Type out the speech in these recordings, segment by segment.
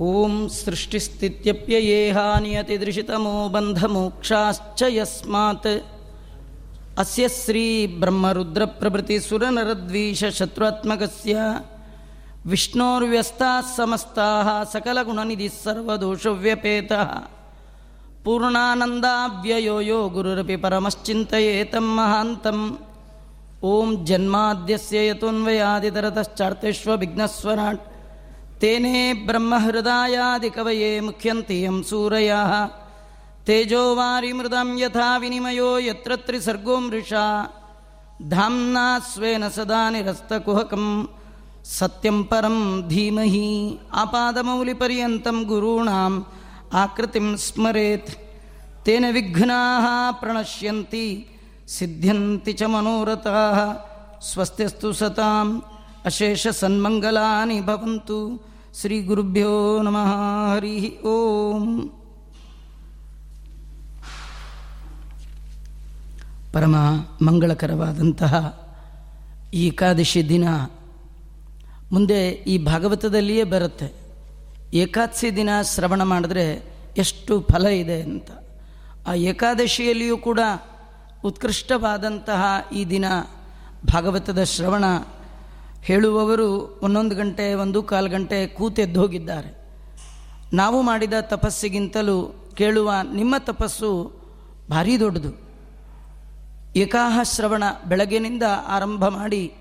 ಓಂ ಸೃಷ್ಟಿಸ್ಥಿತ್ಯಪ್ಯಯೇಹಾನಿಯತಿದೃಶಿತಮೋ ಬಂಧಮೋಕ್ಷಾಶ್ಚ ಯಸ್ಮಾತ್ ಅಸ್ಯ ಶ್ರೀ ಬ್ರಹ್ಮರುದ್ರಪ್ರಭೃತಿಸುರನರದ್ವೀಷಶತ್ರುತ್ಮಕಸ್ಯ ವಿಷ್ಣೋರ್ವ್ಯಸ್ತಾಃ ಸಮಸ್ತಾಃ ಸಕಲಗುಣನಿಧಿಃ ಸರ್ವದೋಷವ್ಯಪೇತಃ ಪೂರ್ಣಾನಂದಾವ್ಯಯೋ ಯೋ ಗುರುರಪಿ ಪರಮಶ್ಚಿಂತಯೇತಂ ಮಹಾಂತಂ ಓಂ ಜನ್ಮಾದ್ಯಸ್ಯ ಯತೋನ್ವಯಾದಿತರತಶ್ಚಾರ್ತೆಷ್ವ ವಿಘ್ನಸ್ವರಾಟ್ तेने ब्रह्महृदायादिकवये मुख्यन्ति यं सूरयाः। तेजोवारिमृदं यथा विनिमयो यत्र त्रिसर्गो मृषा। धाम्ना स्वेन सदा निरस्तकुहकं। सत्यं परं धीमहि आपादमौलिपर्यन्तं गुरूणाम् आकृतिं स्मरेत्। तेन विघ्नाः प्रणश्यन्ति सिद्ध्यन्ति च मनोरथाः। स्वस्त्यस्तु सताम् अशेषसन्मङ्गलानि भवन्तु श्रीगुरुभ्यो नमः हरिः ಓಂ ಪರಮ ಮಂಗಳಕರವಾದಂತಹ ಈ ಏಕಾದಶಿ ದಿನ ಮುಂದೆ ಈ ಭಾಗವತದಲ್ಲಿಯೇ ಬರುತ್ತೆ ಏಕಾದಶಿ ದಿನ ಶ್ರವಣ ಮಾಡಿದ್ರೆ ಎಷ್ಟು ಫಲ ಇದೆ ಅಂತ ಆ ಏಕಾದಶಿಯಲ್ಲಿಯೂ ಕೂಡ ಉತ್ಕೃಷ್ಟವಾದಂತಹ ಈ ದಿನ ಭಾಗವತದ ಶ್ರವಣ ಹೇಳುವವರು ಒಂದೊಂದು ಗಂಟೆ, ಒಂದು ಕಾಲು ಗಂಟೆ ಕೂತೆದ್ದು ಹೋಗಿದ್ದಾರೆ. ನಾವು ಮಾಡಿದ ತಪಸ್ಸಿಗಿಂತಲೂ ಕೇಳುವ ನಿಮ್ಮ ತಪಸ್ಸು ಭಾರಿ ದೊಡ್ಡದು. ಏಕಾಹ ಶ್ರವಣ ಬೆಳಗಿನಿಂದ ಆರಂಭ ಮಾಡಿ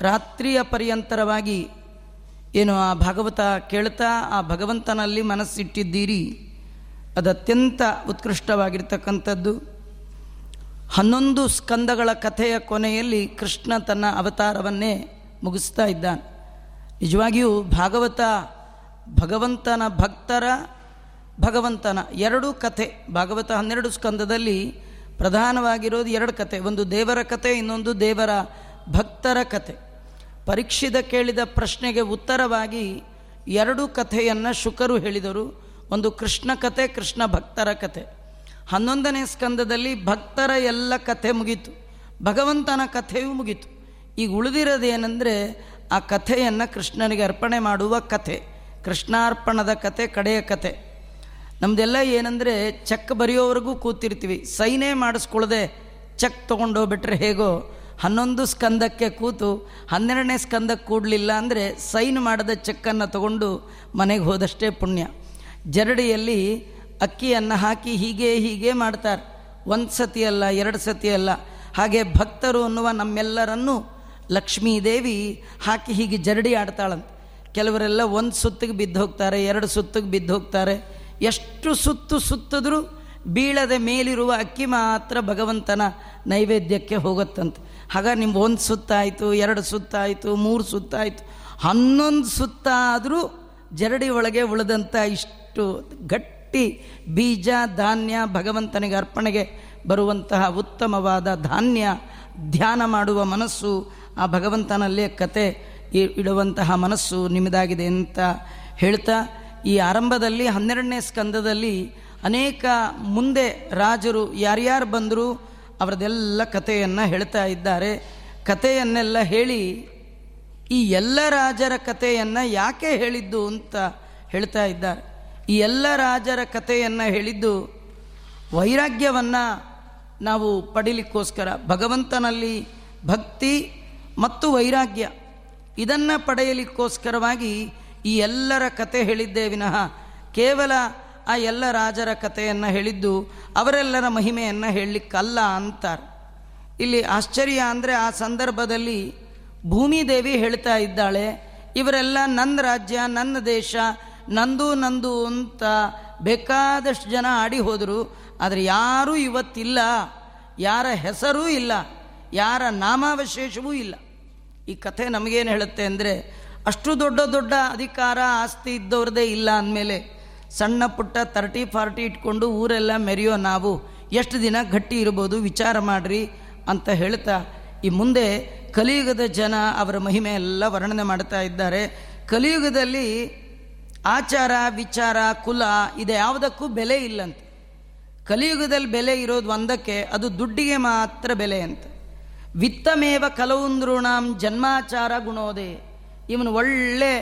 ರಾತ್ರಿಯ ಪರ್ಯಂತರವಾಗಿ ಏನು ಆ ಭಾಗವತ ಕೇಳ್ತಾ ಆ ಭಗವಂತನಲ್ಲಿ ಮನಸ್ಸಿಟ್ಟಿದ್ದೀರಿ? ಅದು ಅತ್ಯಂತ ಉತ್ಕೃಷ್ಟವಾಗಿರ್ತಕ್ಕಂಥದ್ದು. ಹನ್ನೊಂದು ಸ್ಕಂದಗಳ ಕಥೆಯ ಕೊನೆಯಲ್ಲಿ ಕೃಷ್ಣ ತನ್ನ ಅವತಾರವನ್ನೇ ಮುಗಿಸ್ತಾ ಇದ್ದಾನೆ. ನಿಜವಾಗಿಯೂ ಭಾಗವತ ಭಗವಂತನ ಭಕ್ತರ ಭಗವಂತನ ಎರಡು ಕಥೆ, ಭಾಗವತ ಹನ್ನೆರಡು ಸ್ಕಂದದಲ್ಲಿ ಪ್ರಧಾನವಾಗಿರೋದು ಎರಡು ಕತೆ ಒಂದು ದೇವರ ಕತೆ ಇನ್ನೊಂದು ದೇವರ ಭಕ್ತರ ಕತೆ ಪರೀಕ್ಷಿತ ಕೇಳಿದ ಪ್ರಶ್ನೆಗೆ ಉತ್ತರವಾಗಿ ಎರಡು ಕಥೆಯನ್ನು ಶುಕರು ಹೇಳಿದರು. ಒಂದು ಕೃಷ್ಣ ಕತೆ ಕೃಷ್ಣ ಭಕ್ತರ ಕತೆ ಹನ್ನೊಂದನೇ ಸ್ಕಂದದಲ್ಲಿ ಭಕ್ತರ ಎಲ್ಲ ಕಥೆ ಮುಗೀತು. ಭಗವಂತನ ಕಥೆಯೂ ಮುಗೀತು. ಈಗ ಉಳಿದಿರೋದೇನೆಂದರೆ ಆ ಕಥೆಯನ್ನು ಕೃಷ್ಣನಿಗೆ ಅರ್ಪಣೆ ಮಾಡುವ ಕಥೆ, ಕೃಷ್ಣಾರ್ಪಣದ ಕತೆ ಕಡೆಯ ಕತೆ ನಮ್ಮದೆಲ್ಲ ಏನಂದರೆ ಚೆಕ್ ಬರೆಯೋವರೆಗೂ ಕೂತಿರ್ತೀವಿ. ಸೈನೇ ಮಾಡಿಸ್ಕೊಳ್ಳದೆ ಚೆಕ್ ತೊಗೊಂಡೋಗ್ಬಿಟ್ರೆ ಹೇಗೋ ಹನ್ನೊಂದು ಸ್ಕಂದಕ್ಕೆ ಕೂತು ಹನ್ನೆರಡನೇ ಸ್ಕಂದಕ್ಕೆ ಕೂಡಲಿಲ್ಲ ಅಂದರೆ ಸೈನ್ ಮಾಡದ ಚೆಕ್ಕನ್ನು ತಗೊಂಡು ಮನೆಗೆ ಹೋದಷ್ಟೇ ಪುಣ್ಯ. ಜರಡಿಯಲ್ಲಿ ಅಕ್ಕಿಯನ್ನು ಹಾಕಿ ಹೀಗೆ ಹೀಗೆ ಮಾಡ್ತಾರೆ. ಒಂದು ಸತಿ ಅಲ್ಲ ಎರಡು ಸತಿ ಅಲ್ಲ ಹಾಗೆ ಭಕ್ತರು ಅನ್ನುವ ನಮ್ಮೆಲ್ಲರನ್ನು ಲಕ್ಷ್ಮೀದೇವಿ ಹಾಕಿ ಹೀಗೆ ಜರಡಿ ಆಡ್ತಾಳಂತೆ. ಕೆಲವರೆಲ್ಲ ಒಂದು ಸುತ್ತಿಗೆ ಬಿದ್ದು ಹೋಗ್ತಾರೆ, ಎರಡು ಸುತ್ತಿಗೆ ಬಿದ್ದು ಹೋಗ್ತಾರೆ. ಎಷ್ಟು ಸುತ್ತು ಸುತ್ತಿದ್ರೂ ಬೀಳದೆ ಮೇಲಿರುವ ಅಕ್ಕಿ ಮಾತ್ರ ಭಗವಂತನ ನೈವೇದ್ಯಕ್ಕೆ ಹೋಗುತ್ತಂತೆ. ಹಾಗ ನಿಮ್ಗೆ ಒಂದು ಸುತ್ತಾಯಿತು, ಎರಡು ಸುತ್ತಾಯಿತು, ಮೂರು ಸುತ್ತಾಯಿತು, ಹನ್ನೊಂದು ಸುತ್ತಾದರೂ ಜರಡಿ ಒಳಗೆ ಉಳಿದಂಥ ಇಷ್ಟು ಗಟ್ಟಿ ಬೀಜ, ಧಾನ್ಯ ಭಗವಂತನಿಗೆ ಅರ್ಪಣೆಗೆ ಬರುವಂತಹ ಉತ್ತಮವಾದ ಧಾನ್ಯ ಧ್ಯಾನ ಮಾಡುವ ಮನಸ್ಸು ಆ ಭಗವಂತನಲ್ಲೇ ಕತೆ ಇಡುವಂತಹ ಮನಸ್ಸು ನಿಮ್ಮದಾಗಿದೆ ಅಂತ ಹೇಳ್ತಾ, ಈ ಆರಂಭದಲ್ಲಿ, ಹನ್ನೆರಡನೇ ಸ್ಕಂದದಲ್ಲಿ ಅನೇಕ ಮುಂದೆ ರಾಜರು ಯಾರ್ಯಾರು ಬಂದರೂ ಅವರದೆಲ್ಲ ಕಥೆಯನ್ನು ಹೇಳ್ತಾ ಇದ್ದಾರೆ. ಕಥೆಯನ್ನೆಲ್ಲ ಹೇಳಿ, ಈ ಎಲ್ಲ ರಾಜರ ಕಥೆಯನ್ನು ಯಾಕೆ ಹೇಳಿದ್ದು ಅಂತ ಹೇಳ್ತಾ ಇದ್ದಾರೆ. ಈ ಎಲ್ಲ ರಾಜರ ಕಥೆಯನ್ನು ಹೇಳಿದ್ದು ವೈರಾಗ್ಯವನ್ನು ನಾವು ಪಡಿಲಿಕ್ಕೋಸ್ಕರ, ಭಗವಂತನಲ್ಲಿ ಭಕ್ತಿ ಮತ್ತು ವೈರಾಗ್ಯ. ಇದನ್ನು ಪಡೆಯಲಿಕ್ಕೋಸ್ಕರವಾಗಿ ಈ ಎಲ್ಲರ ಕತೆ ಹೇಳಿದ್ದೇ ವಿನಃ. ಕೇವಲ ಆ ಎಲ್ಲ ರಾಜರ ಕಥೆಯನ್ನು ಹೇಳಿದ್ದು ಅವರೆಲ್ಲರ ಮಹಿಮೆಯನ್ನು ಹೇಳಲಿಕ್ಕಲ್ಲ ಅಂತಾರೆ. ಇಲ್ಲಿ ಆಶ್ಚರ್ಯ ಅಂದರೆ ಆ ಸಂದರ್ಭದಲ್ಲಿ ಭೂಮಿದೇವಿ ಹೇಳ್ತಾ ಇದ್ದಾಳೆ, ಇವರೆಲ್ಲ ನನ್ನ ರಾಜ್ಯ ನನ್ನ ದೇಶ, ನಂದು ನಂದು ಅಂತ ಬೇಕಾದಷ್ಟು ಜನ ಆಡಿ ಹೋದರು. ಆದರೆ ಯಾರೂ ಇವತ್ತಿಲ್ಲ. ಯಾರ ಹೆಸರೂ ಇಲ್ಲ. ಯಾರ ನಾಮಾವಶೇಷವೂ ಇಲ್ಲ. ಈ ಕಥೆ ನಮಗೇನು ಹೇಳುತ್ತೆ ಅಂದರೆ, ಅಷ್ಟು ದೊಡ್ಡ ದೊಡ್ಡ ಅಧಿಕಾರ ಆಸ್ತಿ ಇದ್ದವ್ರದ್ದೇ ಇಲ್ಲ ಅಂದಮೇಲೆ, ಸಣ್ಣ ಪುಟ್ಟ ತರ್ಟಿ ಫಾರ್ಟಿ ಇಟ್ಕೊಂಡು ಊರೆಲ್ಲ ಮೆರೆಯೋ ನಾವು, ಎಷ್ಟು ದಿನ ಗಟ್ಟಿ ಇರ್ಬೋದು, ವಿಚಾರ ಮಾಡ್ರಿ ಅಂತ ಹೇಳ್ತಾ, ಈ ಮುಂದೆ ಕಲಿಯುಗದ ಜನ ಅವರ ಮಹಿಮೆ ಎಲ್ಲ ವರ್ಣನೆ ಮಾಡ್ತಾ ಇದ್ದಾರೆ. ಕಲಿಯುಗದಲ್ಲಿ ಆಚಾರ, ವಿಚಾರ, ಕುಲ ಇದು, ಯಾವುದಕ್ಕೂ ಬೆಲೆ ಇಲ್ಲಂತೆ. ಕಲಿಯುಗದಲ್ಲಿ ಬೆಲೆ ಇರೋದು ಒಂದಕ್ಕೆ, ಅದು ದುಡ್ಡಿಗೆ ಮಾತ್ರ ಬೆಲೆ ಅಂತ. ವಿತ್ತಮೇವ ಕಲೌಂದ್ರುಣಾಂ ಜನ್ಮಾಚಾರ ಗುಣೋದೆ. ಇವನು ಒಳ್ಳೆ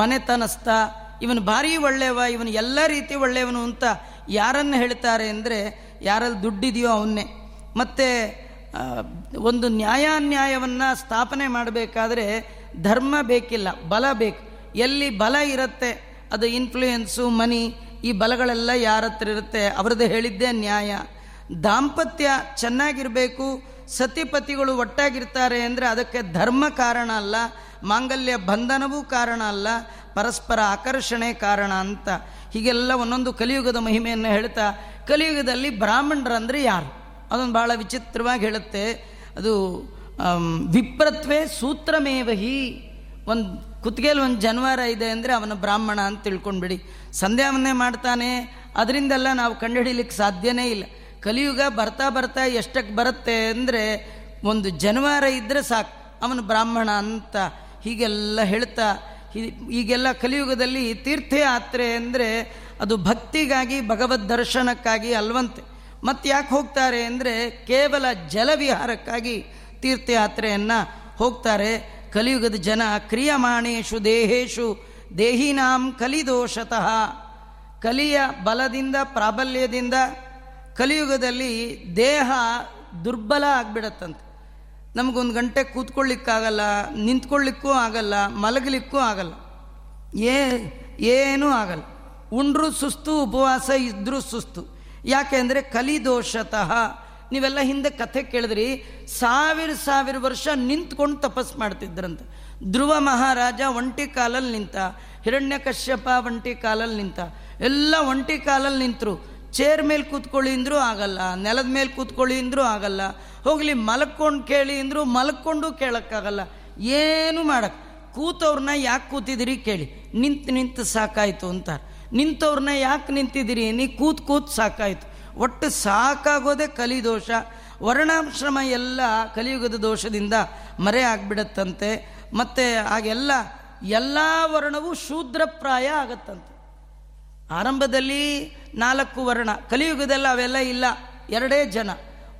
ಮನೆತನಸ್ಥ, ಇವನು ಭಾರಿ ಒಳ್ಳೆಯವ ಇವನು ಎಲ್ಲ ರೀತಿ ಒಳ್ಳೆಯವನು ಅಂತ ಯಾರನ್ನು ಹೇಳ್ತಾರೆ ಅಂದರೆ ಯಾರಲ್ಲಿ ದುಡ್ಡಿದೆಯೋ ಅವನ್ನೇ. ಮತ್ತು ಒಂದು ನ್ಯಾಯಾನ್ಯಾಯವನ್ನು ಸ್ಥಾಪನೆ ಮಾಡಬೇಕಾದ್ರೆ ಧರ್ಮ ಬೇಕಿಲ್ಲ, ಬಲ ಬೇಕು. ಎಲ್ಲಿ ಬಲ ಇರುತ್ತೆ, ಅದು ಇನ್ಫ್ಲೂಯೆನ್ಸು ಮನಿ ಈ ಬಲಗಳೆಲ್ಲ ಯಾರ ಹತ್ರ ಇರುತ್ತೆ, ಅವ್ರದ್ದು ಹೇಳಿದ್ದೇ ನ್ಯಾಯ. ದಾಂಪತ್ಯ ಚೆನ್ನಾಗಿರಬೇಕು ಸತಿಪತಿಗಳು ಒಟ್ಟಾಗಿರ್ತಾರೆ ಅಂದರೆ ಅದಕ್ಕೆ ಧರ್ಮ ಕಾರಣ ಅಲ್ಲ, ಮಾಂಗಲ್ಯ ಬಂಧನವೂ ಕಾರಣ ಅಲ್ಲ, ಪರಸ್ಪರ ಆಕರ್ಷಣೆ ಕಾರಣ ಅಂತ. ಹೀಗೆಲ್ಲ ಒಂದೊಂದು ಕಲಿಯುಗದ ಮಹಿಮೆಯನ್ನು ಹೇಳ್ತಾ, ಕಲಿಯುಗದಲ್ಲಿ ಬ್ರಾಹ್ಮಣರಂದರೆ ಯಾರು? ಅದೊಂದು ಭಾಳ ವಿಚಿತ್ರವಾಗಿ ಹೇಳುತ್ತೆ. ಅದು ವಿಪ್ರತ್ವೇ ಸೂತ್ರಮೇವಹಿ ಒಂದು ಕುತ್ತಿಗೆಯಲ್ಲಿ ಒಂದು ಜನವಾರ ಇದೆ ಅಂದರೆ ಅವನ ಬ್ರಾಹ್ಮಣ ಅಂತ ತಿಳ್ಕೊಂಡ್ಬಿಡಿ. ಸಂಧ್ಯಾವನ್ನೇ ಮಾಡ್ತಾನೆ, ಅದರಿಂದೆಲ್ಲ ನಾವು ಕಂಡುಹಿಡಿಯಲಿಕ್ಕೆ ಸಾಧ್ಯನೇ ಇಲ್ಲ. ಕಲಿಯುಗ ಬರ್ತಾ ಬರ್ತಾ ಎಷ್ಟಕ್ಕೆ ಬರುತ್ತೆ ಅಂದರೆ ಒಂದು ಜನವಾರ ಇದ್ದರೆ ಸಾಕು. ಅವನು ಬ್ರಾಹ್ಮಣ ಅಂತ ಹೀಗೆಲ್ಲ ಹೇಳ್ತಾ ಈಗೆಲ್ಲ ಕಲಿಯುಗದಲ್ಲಿ ತೀರ್ಥಯಾತ್ರೆ ಅಂದರೆ ಅದು ಭಕ್ತಿಗಾಗಿ, ಭಗವದ್ ದರ್ಶನಕ್ಕಾಗಿ ಅಲ್ವಂತೆ. ಮತ್ತೆ ಯಾಕೆ ಹೋಗ್ತಾರೆ ಅಂದರೆ ಕೇವಲ ಜಲವಿಹಾರಕ್ಕಾಗಿ ತೀರ್ಥಯಾತ್ರೆಯನ್ನು ಹೋಗ್ತಾರೆ. ಕಲಿಯುಗದ ಜನ, ಕ್ರಿಯಮಾಣೇಶು, ದೇಹೇಶು, ದೇಹಿನಾಂ ಕಲಿದೋಷತಃ. ಕಲಿಯ ಬಲದಿಂದ, ಪ್ರಾಬಲ್ಯದಿಂದ ಕಲಿಯುಗದಲ್ಲಿ ದೇಹ ದುರ್ಬಲ ಆಗ್ಬಿಡತ್ತಂತೆ. ನಮಗೊಂದು ಗಂಟೆ ಕೂತ್ಕೊಳ್ಳಿಕ್ಕಾಗಲ್ಲ, ನಿಂತ್ಕೊಳ್ಳಿಕ್ಕೂ ಆಗಲ್ಲ, ಮಲಗಲಿಕ್ಕೂ ಆಗಲ್ಲ. ಏ, ಏನೂ ಆಗಲ್ಲ. ಉಂಡ್ರೂ ಸುಸ್ತು, ಉಪವಾಸ ಇದ್ದರೂ ಸುಸ್ತು. ಯಾಕೆ ಅಂದರೆ ಕಲಿದೋಷತಃ. ನೀವೆಲ್ಲ ಹಿಂದೆ ಕಥೆ ಕೇಳಿದ್ರಿ, ಸಾವಿರ ಸಾವಿರ ವರ್ಷ ನಿಂತ್ಕೊಂಡು ತಪಸ್ ಮಾಡ್ತಿದ್ರಂತೆ. ಧ್ರುವ ಮಹಾರಾಜ ಒಂಟಿ ಕಾಲಲ್ಲಿ ನಿಂತ, ಹಿರಣ್ಯ ಕಶ್ಯಪ ಒಂಟಿ ಕಾಲಲ್ಲಿ ನಿಂತ, ಎಲ್ಲ ಒಂಟಿ ಕಾಲಲ್ಲಿ ನಿಂತರು. ಚೇರ್ ಮೇಲೆ ಕೂತ್ಕೊಳ್ಳಿ ಅಂದರೂ ಆಗಲ್ಲ, ನೆಲದ ಮೇಲೆ ಕೂತ್ಕೊಳ್ಳಿ ಅಂದರೂ ಆಗಲ್ಲ, ಹೋಗಲಿ ಮಲಕ್ಕೊಂಡು ಕೇಳಿ ಅಂದರೂ ಮಲಕ್ಕೊಂಡು ಕೇಳೋಕ್ಕಾಗಲ್ಲ, ಏನು ಮಾಡಕ್ಕೆ ಕೂತವ್ರನ್ನ ಯಾಕೆ ಕೂತಿದ್ದೀರಿ ಕೇಳಿ. ನಿಂತು ನಿಂತು ಸಾಕಾಯಿತು ಅಂತಾರೆ. ನಿಂತವ್ರನ್ನ ಯಾಕೆ ನಿಂತಿದ್ದೀರಿ ನೀ ಕೂತ್ ಕೂತ್ ಸಾಕಾಯಿತು. ಒಟ್ಟು ಸಾಕಾಗೋದೇ ಕಲಿದೋಷ ವರ್ಣಾಶ್ರಮ ಎಲ್ಲ ಕಲಿಯುಗದ ದೋಷದಿಂದ ಮರೆ ಆಗ್ಬಿಡತ್ತಂತೆ. ಮತ್ತು ಹಾಗೆಲ್ಲ ಎಲ್ಲ ವರ್ಣವೂ ಶೂದ್ರಪ್ರಾಯ ಆಗತ್ತಂತೆ. ಆರಂಭದಲ್ಲಿ ನಾಲ್ಕು ವರ್ಣ. ಕಲಿಯುಗದಲ್ಲಿ ಅವೆಲ್ಲ ಇಲ್ಲ. ಎರಡೇ ಜನ.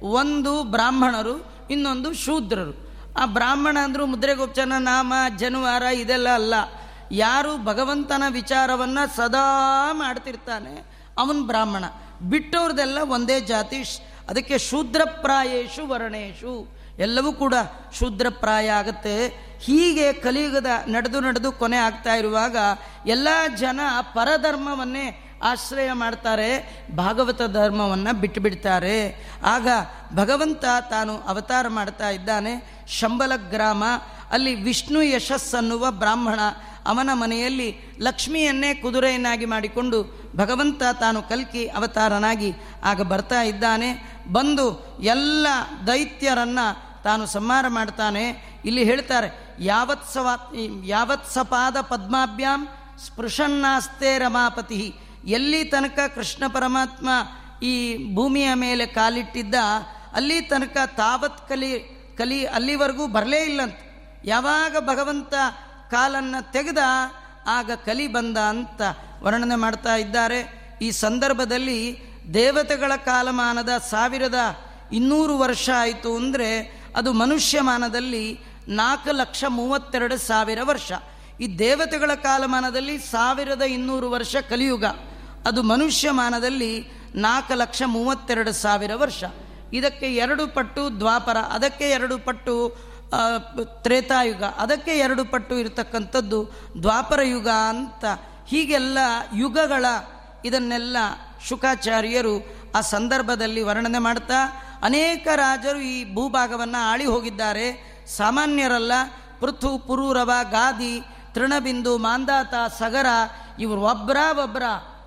ಒಂದು ಬ್ರಾಹ್ಮಣರು, ಇನ್ನೊಂದು ಶೂದ್ರರು. ಆ ಬ್ರಾಹ್ಮಣ ಅಂದರು ಮುದ್ರೆಗೋಪ್ಚನ, ನಾಮ, ಜನುವಾರ ಇದೆಲ್ಲ ಅಲ್ಲ. ಯಾರು ಭಗವಂತನ ವಿಚಾರವನ್ನು ಸದಾ ಮಾಡ್ತಿರ್ತಾನೆ, ಅವನು ಬ್ರಾಹ್ಮಣ. ಬಿಟ್ಟವ್ರದೆಲ್ಲ ಒಂದೇ ಜಾತಿ. ಅದಕ್ಕೆ ಶೂದ್ರಪ್ರಾಯೇಶು ವರ್ಣೇಶು. ಎಲ್ಲವೂ ಕೂಡ ಶೂದ್ರಪ್ರಾಯ ಆಗುತ್ತೆ. ಹೀಗೆ ಕಲಿಯುಗದ ನಡೆದು ನಡೆದು ಕೊನೆ ಆಗ್ತಾ ಇರುವಾಗ ಎಲ್ಲ ಜನ ಪರಧರ್ಮವನ್ನೇ ಆಶ್ರಯ ಮಾಡ್ತಾರೆ, ಭಾಗವತ ಧರ್ಮವನ್ನು ಬಿಟ್ಟುಬಿಡ್ತಾರೆ ಆಗ ಭಗವಂತ ತಾನು ಅವತಾರ ಮಾಡ್ತಾ ಇದ್ದಾನೆ, ಶಂಬಲ ಗ್ರಾಮ. ಅಲ್ಲಿ ವಿಷ್ಣು ಯಶಸ್ಸನ್ನುವ ಬ್ರಾಹ್ಮಣ ಅವನ ಮನೆಯಲ್ಲಿ ಲಕ್ಷ್ಮಿಯನ್ನೇ ಕುದುರೆಯನ್ನಾಗಿ ಮಾಡಿಕೊಂಡು ಭಗವಂತ ತಾನು ಕಲ್ಕಿ ಅವತಾರನಾಗಿ ಆಗ ಬರ್ತಾ ಇದ್ದಾನೆ. ಬಂದು ಎಲ್ಲ ದೈತ್ಯರನ್ನು ತಾನು ಸಂಹಾರ ಮಾಡ್ತಾನೆ. ಇಲ್ಲಿ ಹೇಳ್ತಾರೆ ಯಾವತ್ ಯಾವತ್ಸಪಾದ ಯಾವತ್ ಸಪಾದ ಪದ್ಮಾಭ್ಯಾಂ ಸ್ಪೃಶನ್ನಾಸ್ತೆ ರಮಾಪತಿ. ಎಲ್ಲಿ ತನಕ ಕೃಷ್ಣ ಪರಮಾತ್ಮ ಈ ಭೂಮಿಯ ಮೇಲೆ ಕಾಲಿಟ್ಟಿದ್ದ, ಅಲ್ಲಿ ತನಕ ತಾವತ್ ಕಲಿ ಕಲಿ ಅಲ್ಲಿವರೆಗೂ ಬರಲೇ ಇಲ್ಲಂತ. ಯಾವಾಗ ಭಗವಂತ ಕಾಲನ್ನು ತೆಗೆದ, ಆಗ ಕಲಿ ಬಂದ ಅಂತ ವರ್ಣನೆ ಮಾಡ್ತಾ ಇದ್ದಾರೆ. ಈ ಸಂದರ್ಭದಲ್ಲಿ ದೇವತೆಗಳ ಕಾಲಮಾನದ ಸಾವಿರದ ಇನ್ನೂರು ವರ್ಷ ಆಯಿತು ಅಂದರೆ ಅದು ಮನುಷ್ಯಮಾನದಲ್ಲಿ ನಾಲ್ಕು ಲಕ್ಷ ಮೂವತ್ತೆರಡು ಸಾವಿರ ವರ್ಷ. ಈ ದೇವತೆಗಳ ಕಾಲಮಾನದಲ್ಲಿ ಸಾವಿರದ ಇನ್ನೂರು ವರ್ಷ ಕಲಿಯುಗ. ಅದು ಮನುಷ್ಯಮಾನದಲ್ಲಿ ನಾಲ್ಕು ಲಕ್ಷ ಮೂವತ್ತೆರಡು ಸಾವಿರ ವರ್ಷ. ಇದಕ್ಕೆ ಎರಡು ಪಟ್ಟು ದ್ವಾಪರ, ಅದಕ್ಕೆ ಎರಡು ಪಟ್ಟು ತ್ರೇತಾಯುಗ, ಅದಕ್ಕೆ ಎರಡು ಪಟ್ಟು ಇರತಕ್ಕಂಥದ್ದು ದ್ವಾಪರ ಯುಗ ಅಂತ. ಹೀಗೆಲ್ಲ ಯುಗಗಳ ಇದನ್ನೆಲ್ಲ ಶುಕಾಚಾರ್ಯರು ಆ ಸಂದರ್ಭದಲ್ಲಿ ವರ್ಣನೆ ಮಾಡ್ತಾ, ಅನೇಕ ರಾಜರು ಈ ಭೂಭಾಗವನ್ನು ಆಳಿ ಹೋಗಿದ್ದಾರೆ. ಸಾಮಾನ್ಯರಲ್ಲ, ಪೃಥು, ಪುರೂರವ, ಗಾದಿ, ತೃಣಬಿಂದು, ಮಾಂದಾತ, ಸಗರ, ಇವರು ಒಬ್ಬರ ಒಬ್ಬರ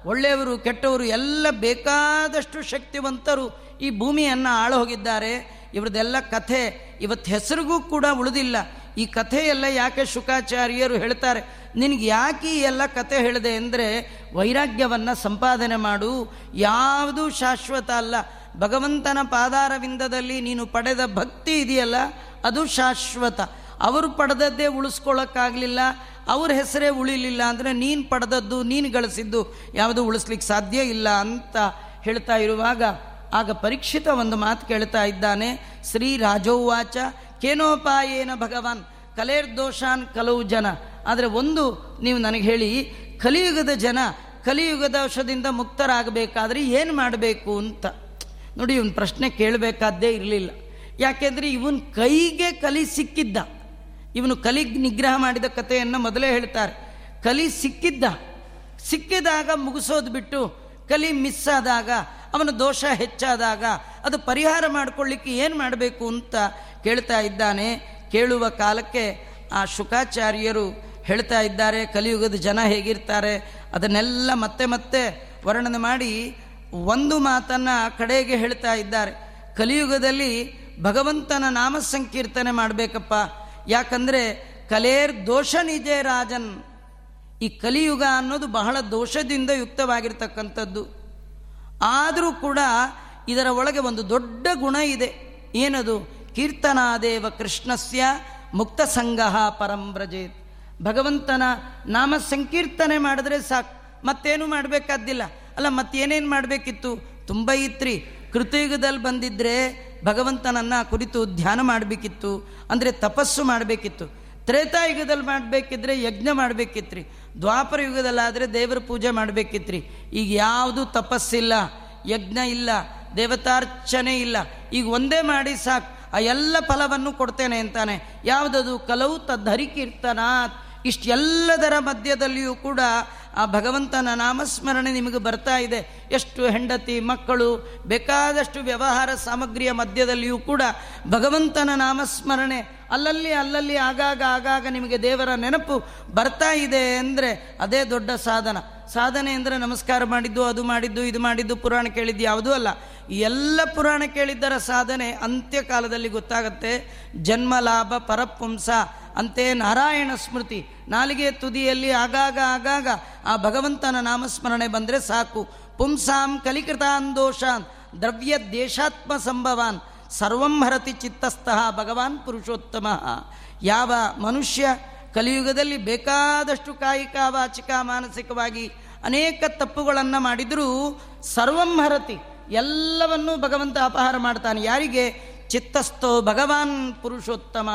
ಒಳ್ಳೆಯವರು, ಕೆಟ್ಟವರು ಎಲ್ಲ ಬೇಕಾದಷ್ಟು ಶಕ್ತಿವಂತರು ಈ ಭೂಮಿಯನ್ನು ಆಳು ಹೋಗಿದ್ದಾರೆ ಇವ್ರದ್ದೆಲ್ಲ ಕಥೆ ಇವತ್ತು ಹೆಸರಿಗೂ ಕೂಡ ಉಳಿದಿಲ್ಲ. ಈ ಕಥೆಯೆಲ್ಲ ಯಾಕೆ ಶುಕಾಚಾರ್ಯರು ಹೇಳ್ತಾರೆ? ನಿನಗೆ ಯಾಕೆ ಈ ಎಲ್ಲ ಕಥೆ ಹೇಳಿದೆ ಅಂದರೆ ವೈರಾಗ್ಯವನ್ನು ಸಂಪಾದನೆ ಮಾಡು. ಯಾವುದೂ ಶಾಶ್ವತ ಅಲ್ಲ. ಭಗವಂತನ ಪಾದಾರವಿಂದದಲ್ಲಿ ನೀನು ಪಡೆದ ಭಕ್ತಿ ಇದೆಯಲ್ಲ? ಅದು ಶಾಶ್ವತ. ಅವರು ಪಡೆದದ್ದೇ ಉಳಿಸ್ಕೊಳ್ಳೋಕ್ಕಾಗಲಿಲ್ಲ, ಅವ್ರ ಹೆಸರೇ ಉಳಿಲಿಲ್ಲ ಅಂದರೆ ನೀನು ಪಡೆದದ್ದು, ನೀನು ಗಳಿಸಿದ್ದು ಯಾವುದು ಉಳಿಸ್ಲಿಕ್ಕೆ ಸಾಧ್ಯ ಇಲ್ಲ ಅಂತ ಹೇಳ್ತಾ ಇರುವಾಗ ಆಗ ಪರೀಕ್ಷಿತ ಒಂದು ಮಾತು ಕೇಳ್ತಾ ಇದ್ದಾನೆ, ಶ್ರೀ ರಾಜೋವಾಚ, ಕೇನೋಪಾಯೇನ ಭಗವಾನ್ ಕಲೇರ್ದೋಷಾನ್ ಕಲವು ಜನ. ಆದರೆ ಒಂದು ನೀವು ನನಗೆ ಹೇಳಿ, ಕಲಿಯುಗದ ಜನ ಕಲಿಯುಗದ ಔಷಧದಿಂದ ಮುಕ್ತರಾಗಬೇಕಾದ್ರೆ ಏನು ಮಾಡಬೇಕು ಅಂತ. ನೋಡಿ, ಇವನು ಪ್ರಶ್ನೆ ಕೇಳಬೇಕಾದ್ದೇ ಇರಲಿಲ್ಲ. ಯಾಕೆಂದರೆ ಇವನ್ ಕೈಗೆ ಕಲಿ ಸಿಕ್ಕಿದ್ದ. ಇವನು ಕಲಿ ನಿಗ್ರಹ ಮಾಡಿದ ಕಥೆಯನ್ನು ಮೊದಲೇ ಹೇಳ್ತಾರೆ. ಕಲಿ ಸಿಕ್ಕಿದ್ದ. ಸಿಕ್ಕಿದಾಗ ಮುಗಿಸೋದು ಬಿಟ್ಟು ಕಲಿ ಮಿಸ್ ಆದಾಗ, ಅವನ ದೋಷ ಹೆಚ್ಚಾದಾಗ ಅದು ಪರಿಹಾರ ಮಾಡಿಕೊಳ್ಳಿಕ್ಕೆ ಏನು ಮಾಡಬೇಕು ಅಂತ ಕೇಳ್ತಾ ಇದ್ದಾನೆ. ಕೇಳುವ ಕಾಲಕ್ಕೆ ಆ ಶುಕಾಚಾರ್ಯರು ಹೇಳ್ತಾ ಇದ್ದಾರೆ, ಕಲಿಯುಗದ ಜನ ಹೇಗಿರ್ತಾರೆ, ಅದನ್ನೆಲ್ಲ ಮತ್ತೆ ಮತ್ತೆ ವರ್ಣನೆ ಮಾಡಿ ಒಂದು ಮಾತನ್ನು ಕಡೆಗೆ ಹೇಳ್ತಾ ಇದ್ದಾರೆ. ಕಲಿಯುಗದಲ್ಲಿ ಭಗವಂತನ ನಾಮ ಸಂಕೀರ್ತನೆ ಮಾಡಬೇಕಪ್ಪ. ಯಾಕಂದ್ರೆ ಕಲೇರ್ ದೋಷ ನಿಜೇ ರಾಜನ್. ಈ ಕಲಿಯುಗ ಅನ್ನೋದು ಬಹಳ ದೋಷದಿಂದ ಯುಕ್ತವಾಗಿರ್ತಕ್ಕಂಥದ್ದು. ಆದರೂ ಕೂಡ ಇದರ ಒಳಗೆ ಒಂದು ದೊಡ್ಡ ಗುಣ ಇದೆ. ಏನದು? ಕೀರ್ತನಾದೇವ ಕೃಷ್ಣಸ್ಯ ಮುಕ್ತ ಸಂಗಹ ಪರಂಬ್ರಜೇತ್ ಭಗವಂತನ ನಾಮ ಸಂಕೀರ್ತನೆ ಮಾಡಿದ್ರೆ ಸಾಕು. ಮತ್ತೇನು ಮಾಡಬೇಕಾದ್ದಿಲ್ಲ. ಅಲ್ಲ, ಮತ್ತೇನೇನು ಮಾಡಬೇಕಿತ್ತು? ತುಂಬ ಇತ್ರಿ. ಕೃತಯುಗದಲ್ಲಿ ಬಂದಿದ್ರೆ ಭಗವಂತನನ್ನ ಕುರಿತು ಧ್ಯಾನ ಮಾಡಬೇಕಿತ್ತು, ಅಂದರೆ ತಪಸ್ಸು ಮಾಡಬೇಕಿತ್ತು. ತ್ರೇತಾಯುಗದಲ್ಲಿ ಮಾಡಬೇಕಿದ್ರೆ ಯಜ್ಞ ಮಾಡಬೇಕಿತ್ರಿ, ದ್ವಾಪರ ಯುಗದಲ್ಲಾದರೆ ದೇವರ ಪೂಜೆ ಮಾಡಬೇಕಿತ್ರಿ. ಈಗ ಯಾವುದು ತಪಸ್ಸಿಲ್ಲ, ಯಜ್ಞ ಇಲ್ಲ, ದೇವತಾರ್ಚನೆ ಇಲ್ಲ, ಈಗ ಒಂದೇ ಮಾಡಿ ಸಾಕು, ಆ ಎಲ್ಲ ಫಲವನ್ನು ಕೊಡ್ತೇನೆ ಅಂತಾನೆ. ಯಾವುದದು? ಕಲವು ತದ್ಹರಿಕೀರ್ತನಾತ್ ಇಷ್ಟೆಲ್ಲದರ ಮಧ್ಯದಲ್ಲಿಯೂ ಕೂಡ ಆ ಭಗವಂತನ ನಾಮಸ್ಮರಣೆ ನಿಮಗೆ ಬರ್ತಾ ಇದೆ. ಎಷ್ಟು ಹೆಂಡತಿ, ಮಕ್ಕಳು, ಬೇಕಾದಷ್ಟು ವ್ಯವಹಾರ ಸಾಮಗ್ರಿಯ ಮಧ್ಯದಲ್ಲಿಯೂ ಕೂಡ ಭಗವಂತನ ನಾಮಸ್ಮರಣೆ ಅಲ್ಲಲ್ಲಿ ಅಲ್ಲಲ್ಲಿ ಆಗಾಗ ಆಗಾಗ ನಿಮಗೆ ದೇವರ ನೆನಪು ಬರ್ತಾ ಇದೆ ಅಂದರೆ ಅದೇ ದೊಡ್ಡ ಸಾಧನ. ಸಾಧನೆ ಅಂದರೆ ನಮಸ್ಕಾರ ಮಾಡಿದ್ದು, ಅದು ಮಾಡಿದ್ದು, ಇದು ಮಾಡಿದ್ದು, ಪುರಾಣ ಕೇಳಿದ್ದು ಯಾವುದೂ ಅಲ್ಲ. ಎಲ್ಲ ಪುರಾಣ ಕೇಳಿದ್ದರ ಸಾಧನೆ ಅಂತ್ಯಕಾಲದಲ್ಲಿ ಗೊತ್ತಾಗತ್ತೆ. ಜನ್ಮ, ಲಾಭ, ಪರಪುಂಸ ಅಂತೆ ನಾರಾಯಣ ಸ್ಮೃತಿ. ನಾಲಿಗೆ ತುದಿಯಲ್ಲಿ ಆಗಾಗ ಆಗಾಗ ಆ ಭಗವಂತನ ನಾಮಸ್ಮರಣೆ ಬಂದರೆ ಸಾಕು. ಪುಂಸಾಂ ಕಲಿಕೃತಾನ್ ದೋಷಾನ್, ದ್ರವ್ಯ ದೇಶಾತ್ಮ ಸಂಭವಾನ್, ಸರ್ವಂ ಹರತಿ ಚಿತ್ತಸ್ಥಃ ಭಗವಾನ್ ಪುರುಷೋತ್ತಮ. ಯಾವ ಮನುಷ್ಯ ಕಲಿಯುಗದಲ್ಲಿ ಬೇಕಾದಷ್ಟು ಕಾಯಿಕ ವಾಚಿಕ ಮಾನಸಿಕವಾಗಿ ಅನೇಕ ತಪ್ಪುಗಳನ್ನು ಮಾಡಿದರೂ ಸರ್ವಂ ಹರತಿ ಎಲ್ಲವನ್ನೂ ಭಗವಂತ ಅಪಹಾರ ಮಾಡ್ತಾನೆ. ಯಾರಿಗೆ? ಚಿತ್ತಸ್ಥೋ ಭಗವಾನ್ ಪುರುಷೋತ್ತಮ.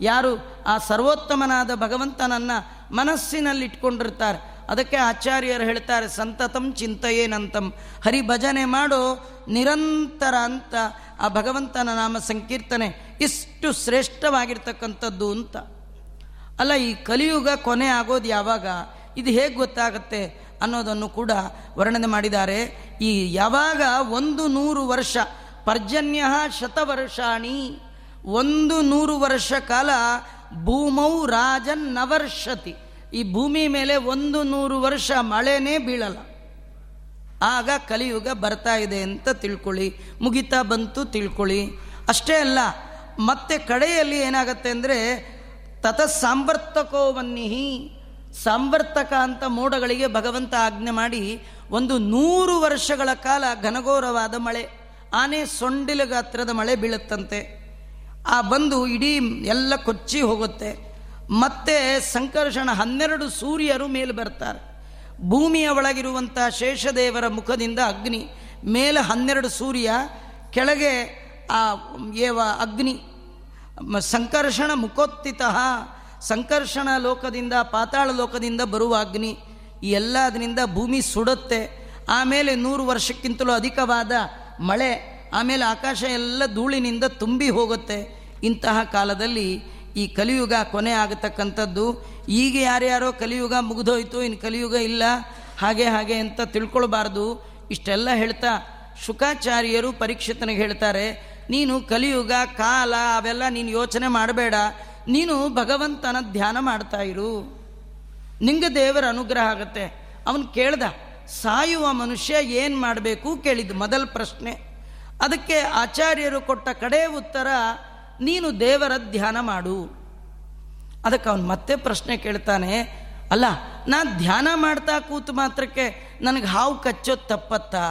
ಯಾರು ಆ ಸರ್ವೋತ್ತಮನಾದ ಭಗವಂತನನ್ನ ಮನಸ್ಸಿನಲ್ಲಿಟ್ಕೊಂಡಿರ್ತಾರೆ. ಅದಕ್ಕೆ ಆಚಾರ್ಯರು ಹೇಳ್ತಾರೆ, ಸಂತತಂ ಚಿಂತೆಯೇನಂತಂ. ಹರಿ ಭಜನೆ ಮಾಡೋ ನಿರಂತರ ಅಂತ ಆ ಭಗವಂತನ ನಾಮ ಸಂಕೀರ್ತನೆ ಇಷ್ಟು ಶ್ರೇಷ್ಠವಾಗಿರ್ತಕ್ಕಂಥದ್ದು ಅಂತ. ಅಲ್ಲ, ಈ ಕಲಿಯುಗ ಕೊನೆ ಆಗೋದು ಯಾವಾಗ? ಇದು ಹೇಗೆ ಗೊತ್ತಾಗುತ್ತೆ ಅನ್ನೋದನ್ನು ಕೂಡ ವರ್ಣನೆ ಮಾಡಿದ್ದಾರೆ. ಈ ಯಾವಾಗ ಒಂದು ನೂರು ವರ್ಷ ಪರ್ಜನ್ಯ ಶತವರ್ಷಾಣಿ ಒಂದು ನೂರು ವರ್ಷ ಕಾಲ ಭೂಮೌ ರಾಜನ್ ನವರ್ಷತಿ. ಈ ಭೂಮಿ ಮೇಲೆ ಒಂದು ನೂರು ವರ್ಷ ಮಳೆನೇ ಬೀಳಲ್ಲ. ಆಗ ಕಲಿಯುಗ ಬರ್ತಾ ಇದೆ ಅಂತ ತಿಳ್ಕೊಳ್ಳಿ. ಮುಗಿತಾ ಬಂತು ತಿಳ್ಕೊಳ್ಳಿ. ಅಷ್ಟೇ ಅಲ್ಲ, ಮತ್ತೆ ಕಡೆಯಲ್ಲಿ ಏನಾಗತ್ತೆ ಅಂದರೆ ತತ ಸಾಂವರ್ತಕೋ ವನ್ನಿಹಿ ಸಾಂವರ್ತಕ ಅಂತ ಮೋಡಗಳಿಗೆ ಭಗವಂತ ಆಜ್ಞೆ ಮಾಡಿ ಒಂದು ನೂರು ವರ್ಷಗಳ ಕಾಲ ಘನಘೋರವಾದ ಮಳೆ, ಆನೆ ಸೊಂಡಿಲ ಗಾತ್ರದ ಮಳೆ ಬೀಳುತ್ತಂತೆ. ಆ ಬಂದು ಇಡೀ ಎಲ್ಲ ಕೊಚ್ಚಿ ಹೋಗುತ್ತೆ. ಮತ್ತೆ ಸಂಕರ್ಷಣ ಹನ್ನೆರಡು ಸೂರ್ಯರು ಮೇಲೆ ಬರ್ತಾರೆ. ಭೂಮಿಯ ಒಳಗಿರುವಂಥ ಶೇಷದೇವರ ಮುಖದಿಂದ ಅಗ್ನಿ, ಮೇಲೆ ಹನ್ನೆರಡು ಸೂರ್ಯ, ಕೆಳಗೆ ಆ ಏವ ಅಗ್ನಿ. ಸಂಕರ್ಷಣ ಮುಖೋತ್ತಿತ ಸಂಕರ್ಷಣ ಲೋಕದಿಂದ, ಪಾತಾಳ ಲೋಕದಿಂದ ಬರುವ ಅಗ್ನಿ. ಈ ಎಲ್ಲ ಅದರಿಂದ ಭೂಮಿ ಸುಡುತ್ತೆ. ಆಮೇಲೆ ನೂರು ವರ್ಷಕ್ಕಿಂತಲೂ ಅಧಿಕವಾದ ಮಳೆ. ಆಮೇಲೆ ಆಕಾಶ ಎಲ್ಲ ಧೂಳಿನಿಂದ ತುಂಬಿ ಹೋಗುತ್ತೆ. ಇಂತಹ ಕಾಲದಲ್ಲಿ ಈ ಕಲಿಯುಗ ಕೊನೆ ಆಗತಕ್ಕಂಥದ್ದು. ಈಗ ಯಾರ್ಯಾರೋ ಕಲಿಯುಗ ಮುಗಿದೋಯ್ತು ಇನ್ನು ಕಲಿಯುಗ ಇಲ್ಲ, ಹಾಗೆ ಹಾಗೆ ಅಂತ ತಿಳ್ಕೊಳ್ಬಾರ್ದು. ಇಷ್ಟೆಲ್ಲ ಹೇಳ್ತಾ ಶುಕಾಚಾರ್ಯರು ಪರೀಕ್ಷಿತನಿಗೆ ಹೇಳ್ತಾರೆ, ನೀನು ಕಲಿಯುಗ, ಕಾಲ ಅವೆಲ್ಲ ನೀನು ಯೋಚನೆ ಮಾಡಬೇಡ. ನೀನು ಭಗವಂತನ ಧ್ಯಾನ ಮಾಡ್ತಾ ಇರು. ನಿಂಗೆ ದೇವರ ಅನುಗ್ರಹ ಆಗತ್ತೆ. ಅವನು ಕೇಳ್ದ, ಸಾಯುವ ಮನುಷ್ಯ ಏನು ಮಾಡಬೇಕು? ಕೇಳಿದ್ದು ಮೊದಲ ಪ್ರಶ್ನೆ. ಅದಕ್ಕೆ ಆಚಾರ್ಯರು ಕೊಟ್ಟ ಕಡೆ ಉತ್ತರ, ನೀನು ದೇವರ ಧ್ಯಾನ ಮಾಡು. ಅದಕ್ಕೆ ಅವನು ಮತ್ತೆ ಪ್ರಶ್ನೆ ಕೇಳ್ತಾನೆ, ಅಲ್ಲ ನಾನು ಧ್ಯಾನ ಮಾಡ್ತಾ ಕೂತು ಮಾತ್ರಕ್ಕೆ ನನಗೆ ಹಾವು ಕಚ್ಚೋದು ತಪ್ಪತ್ತಾ?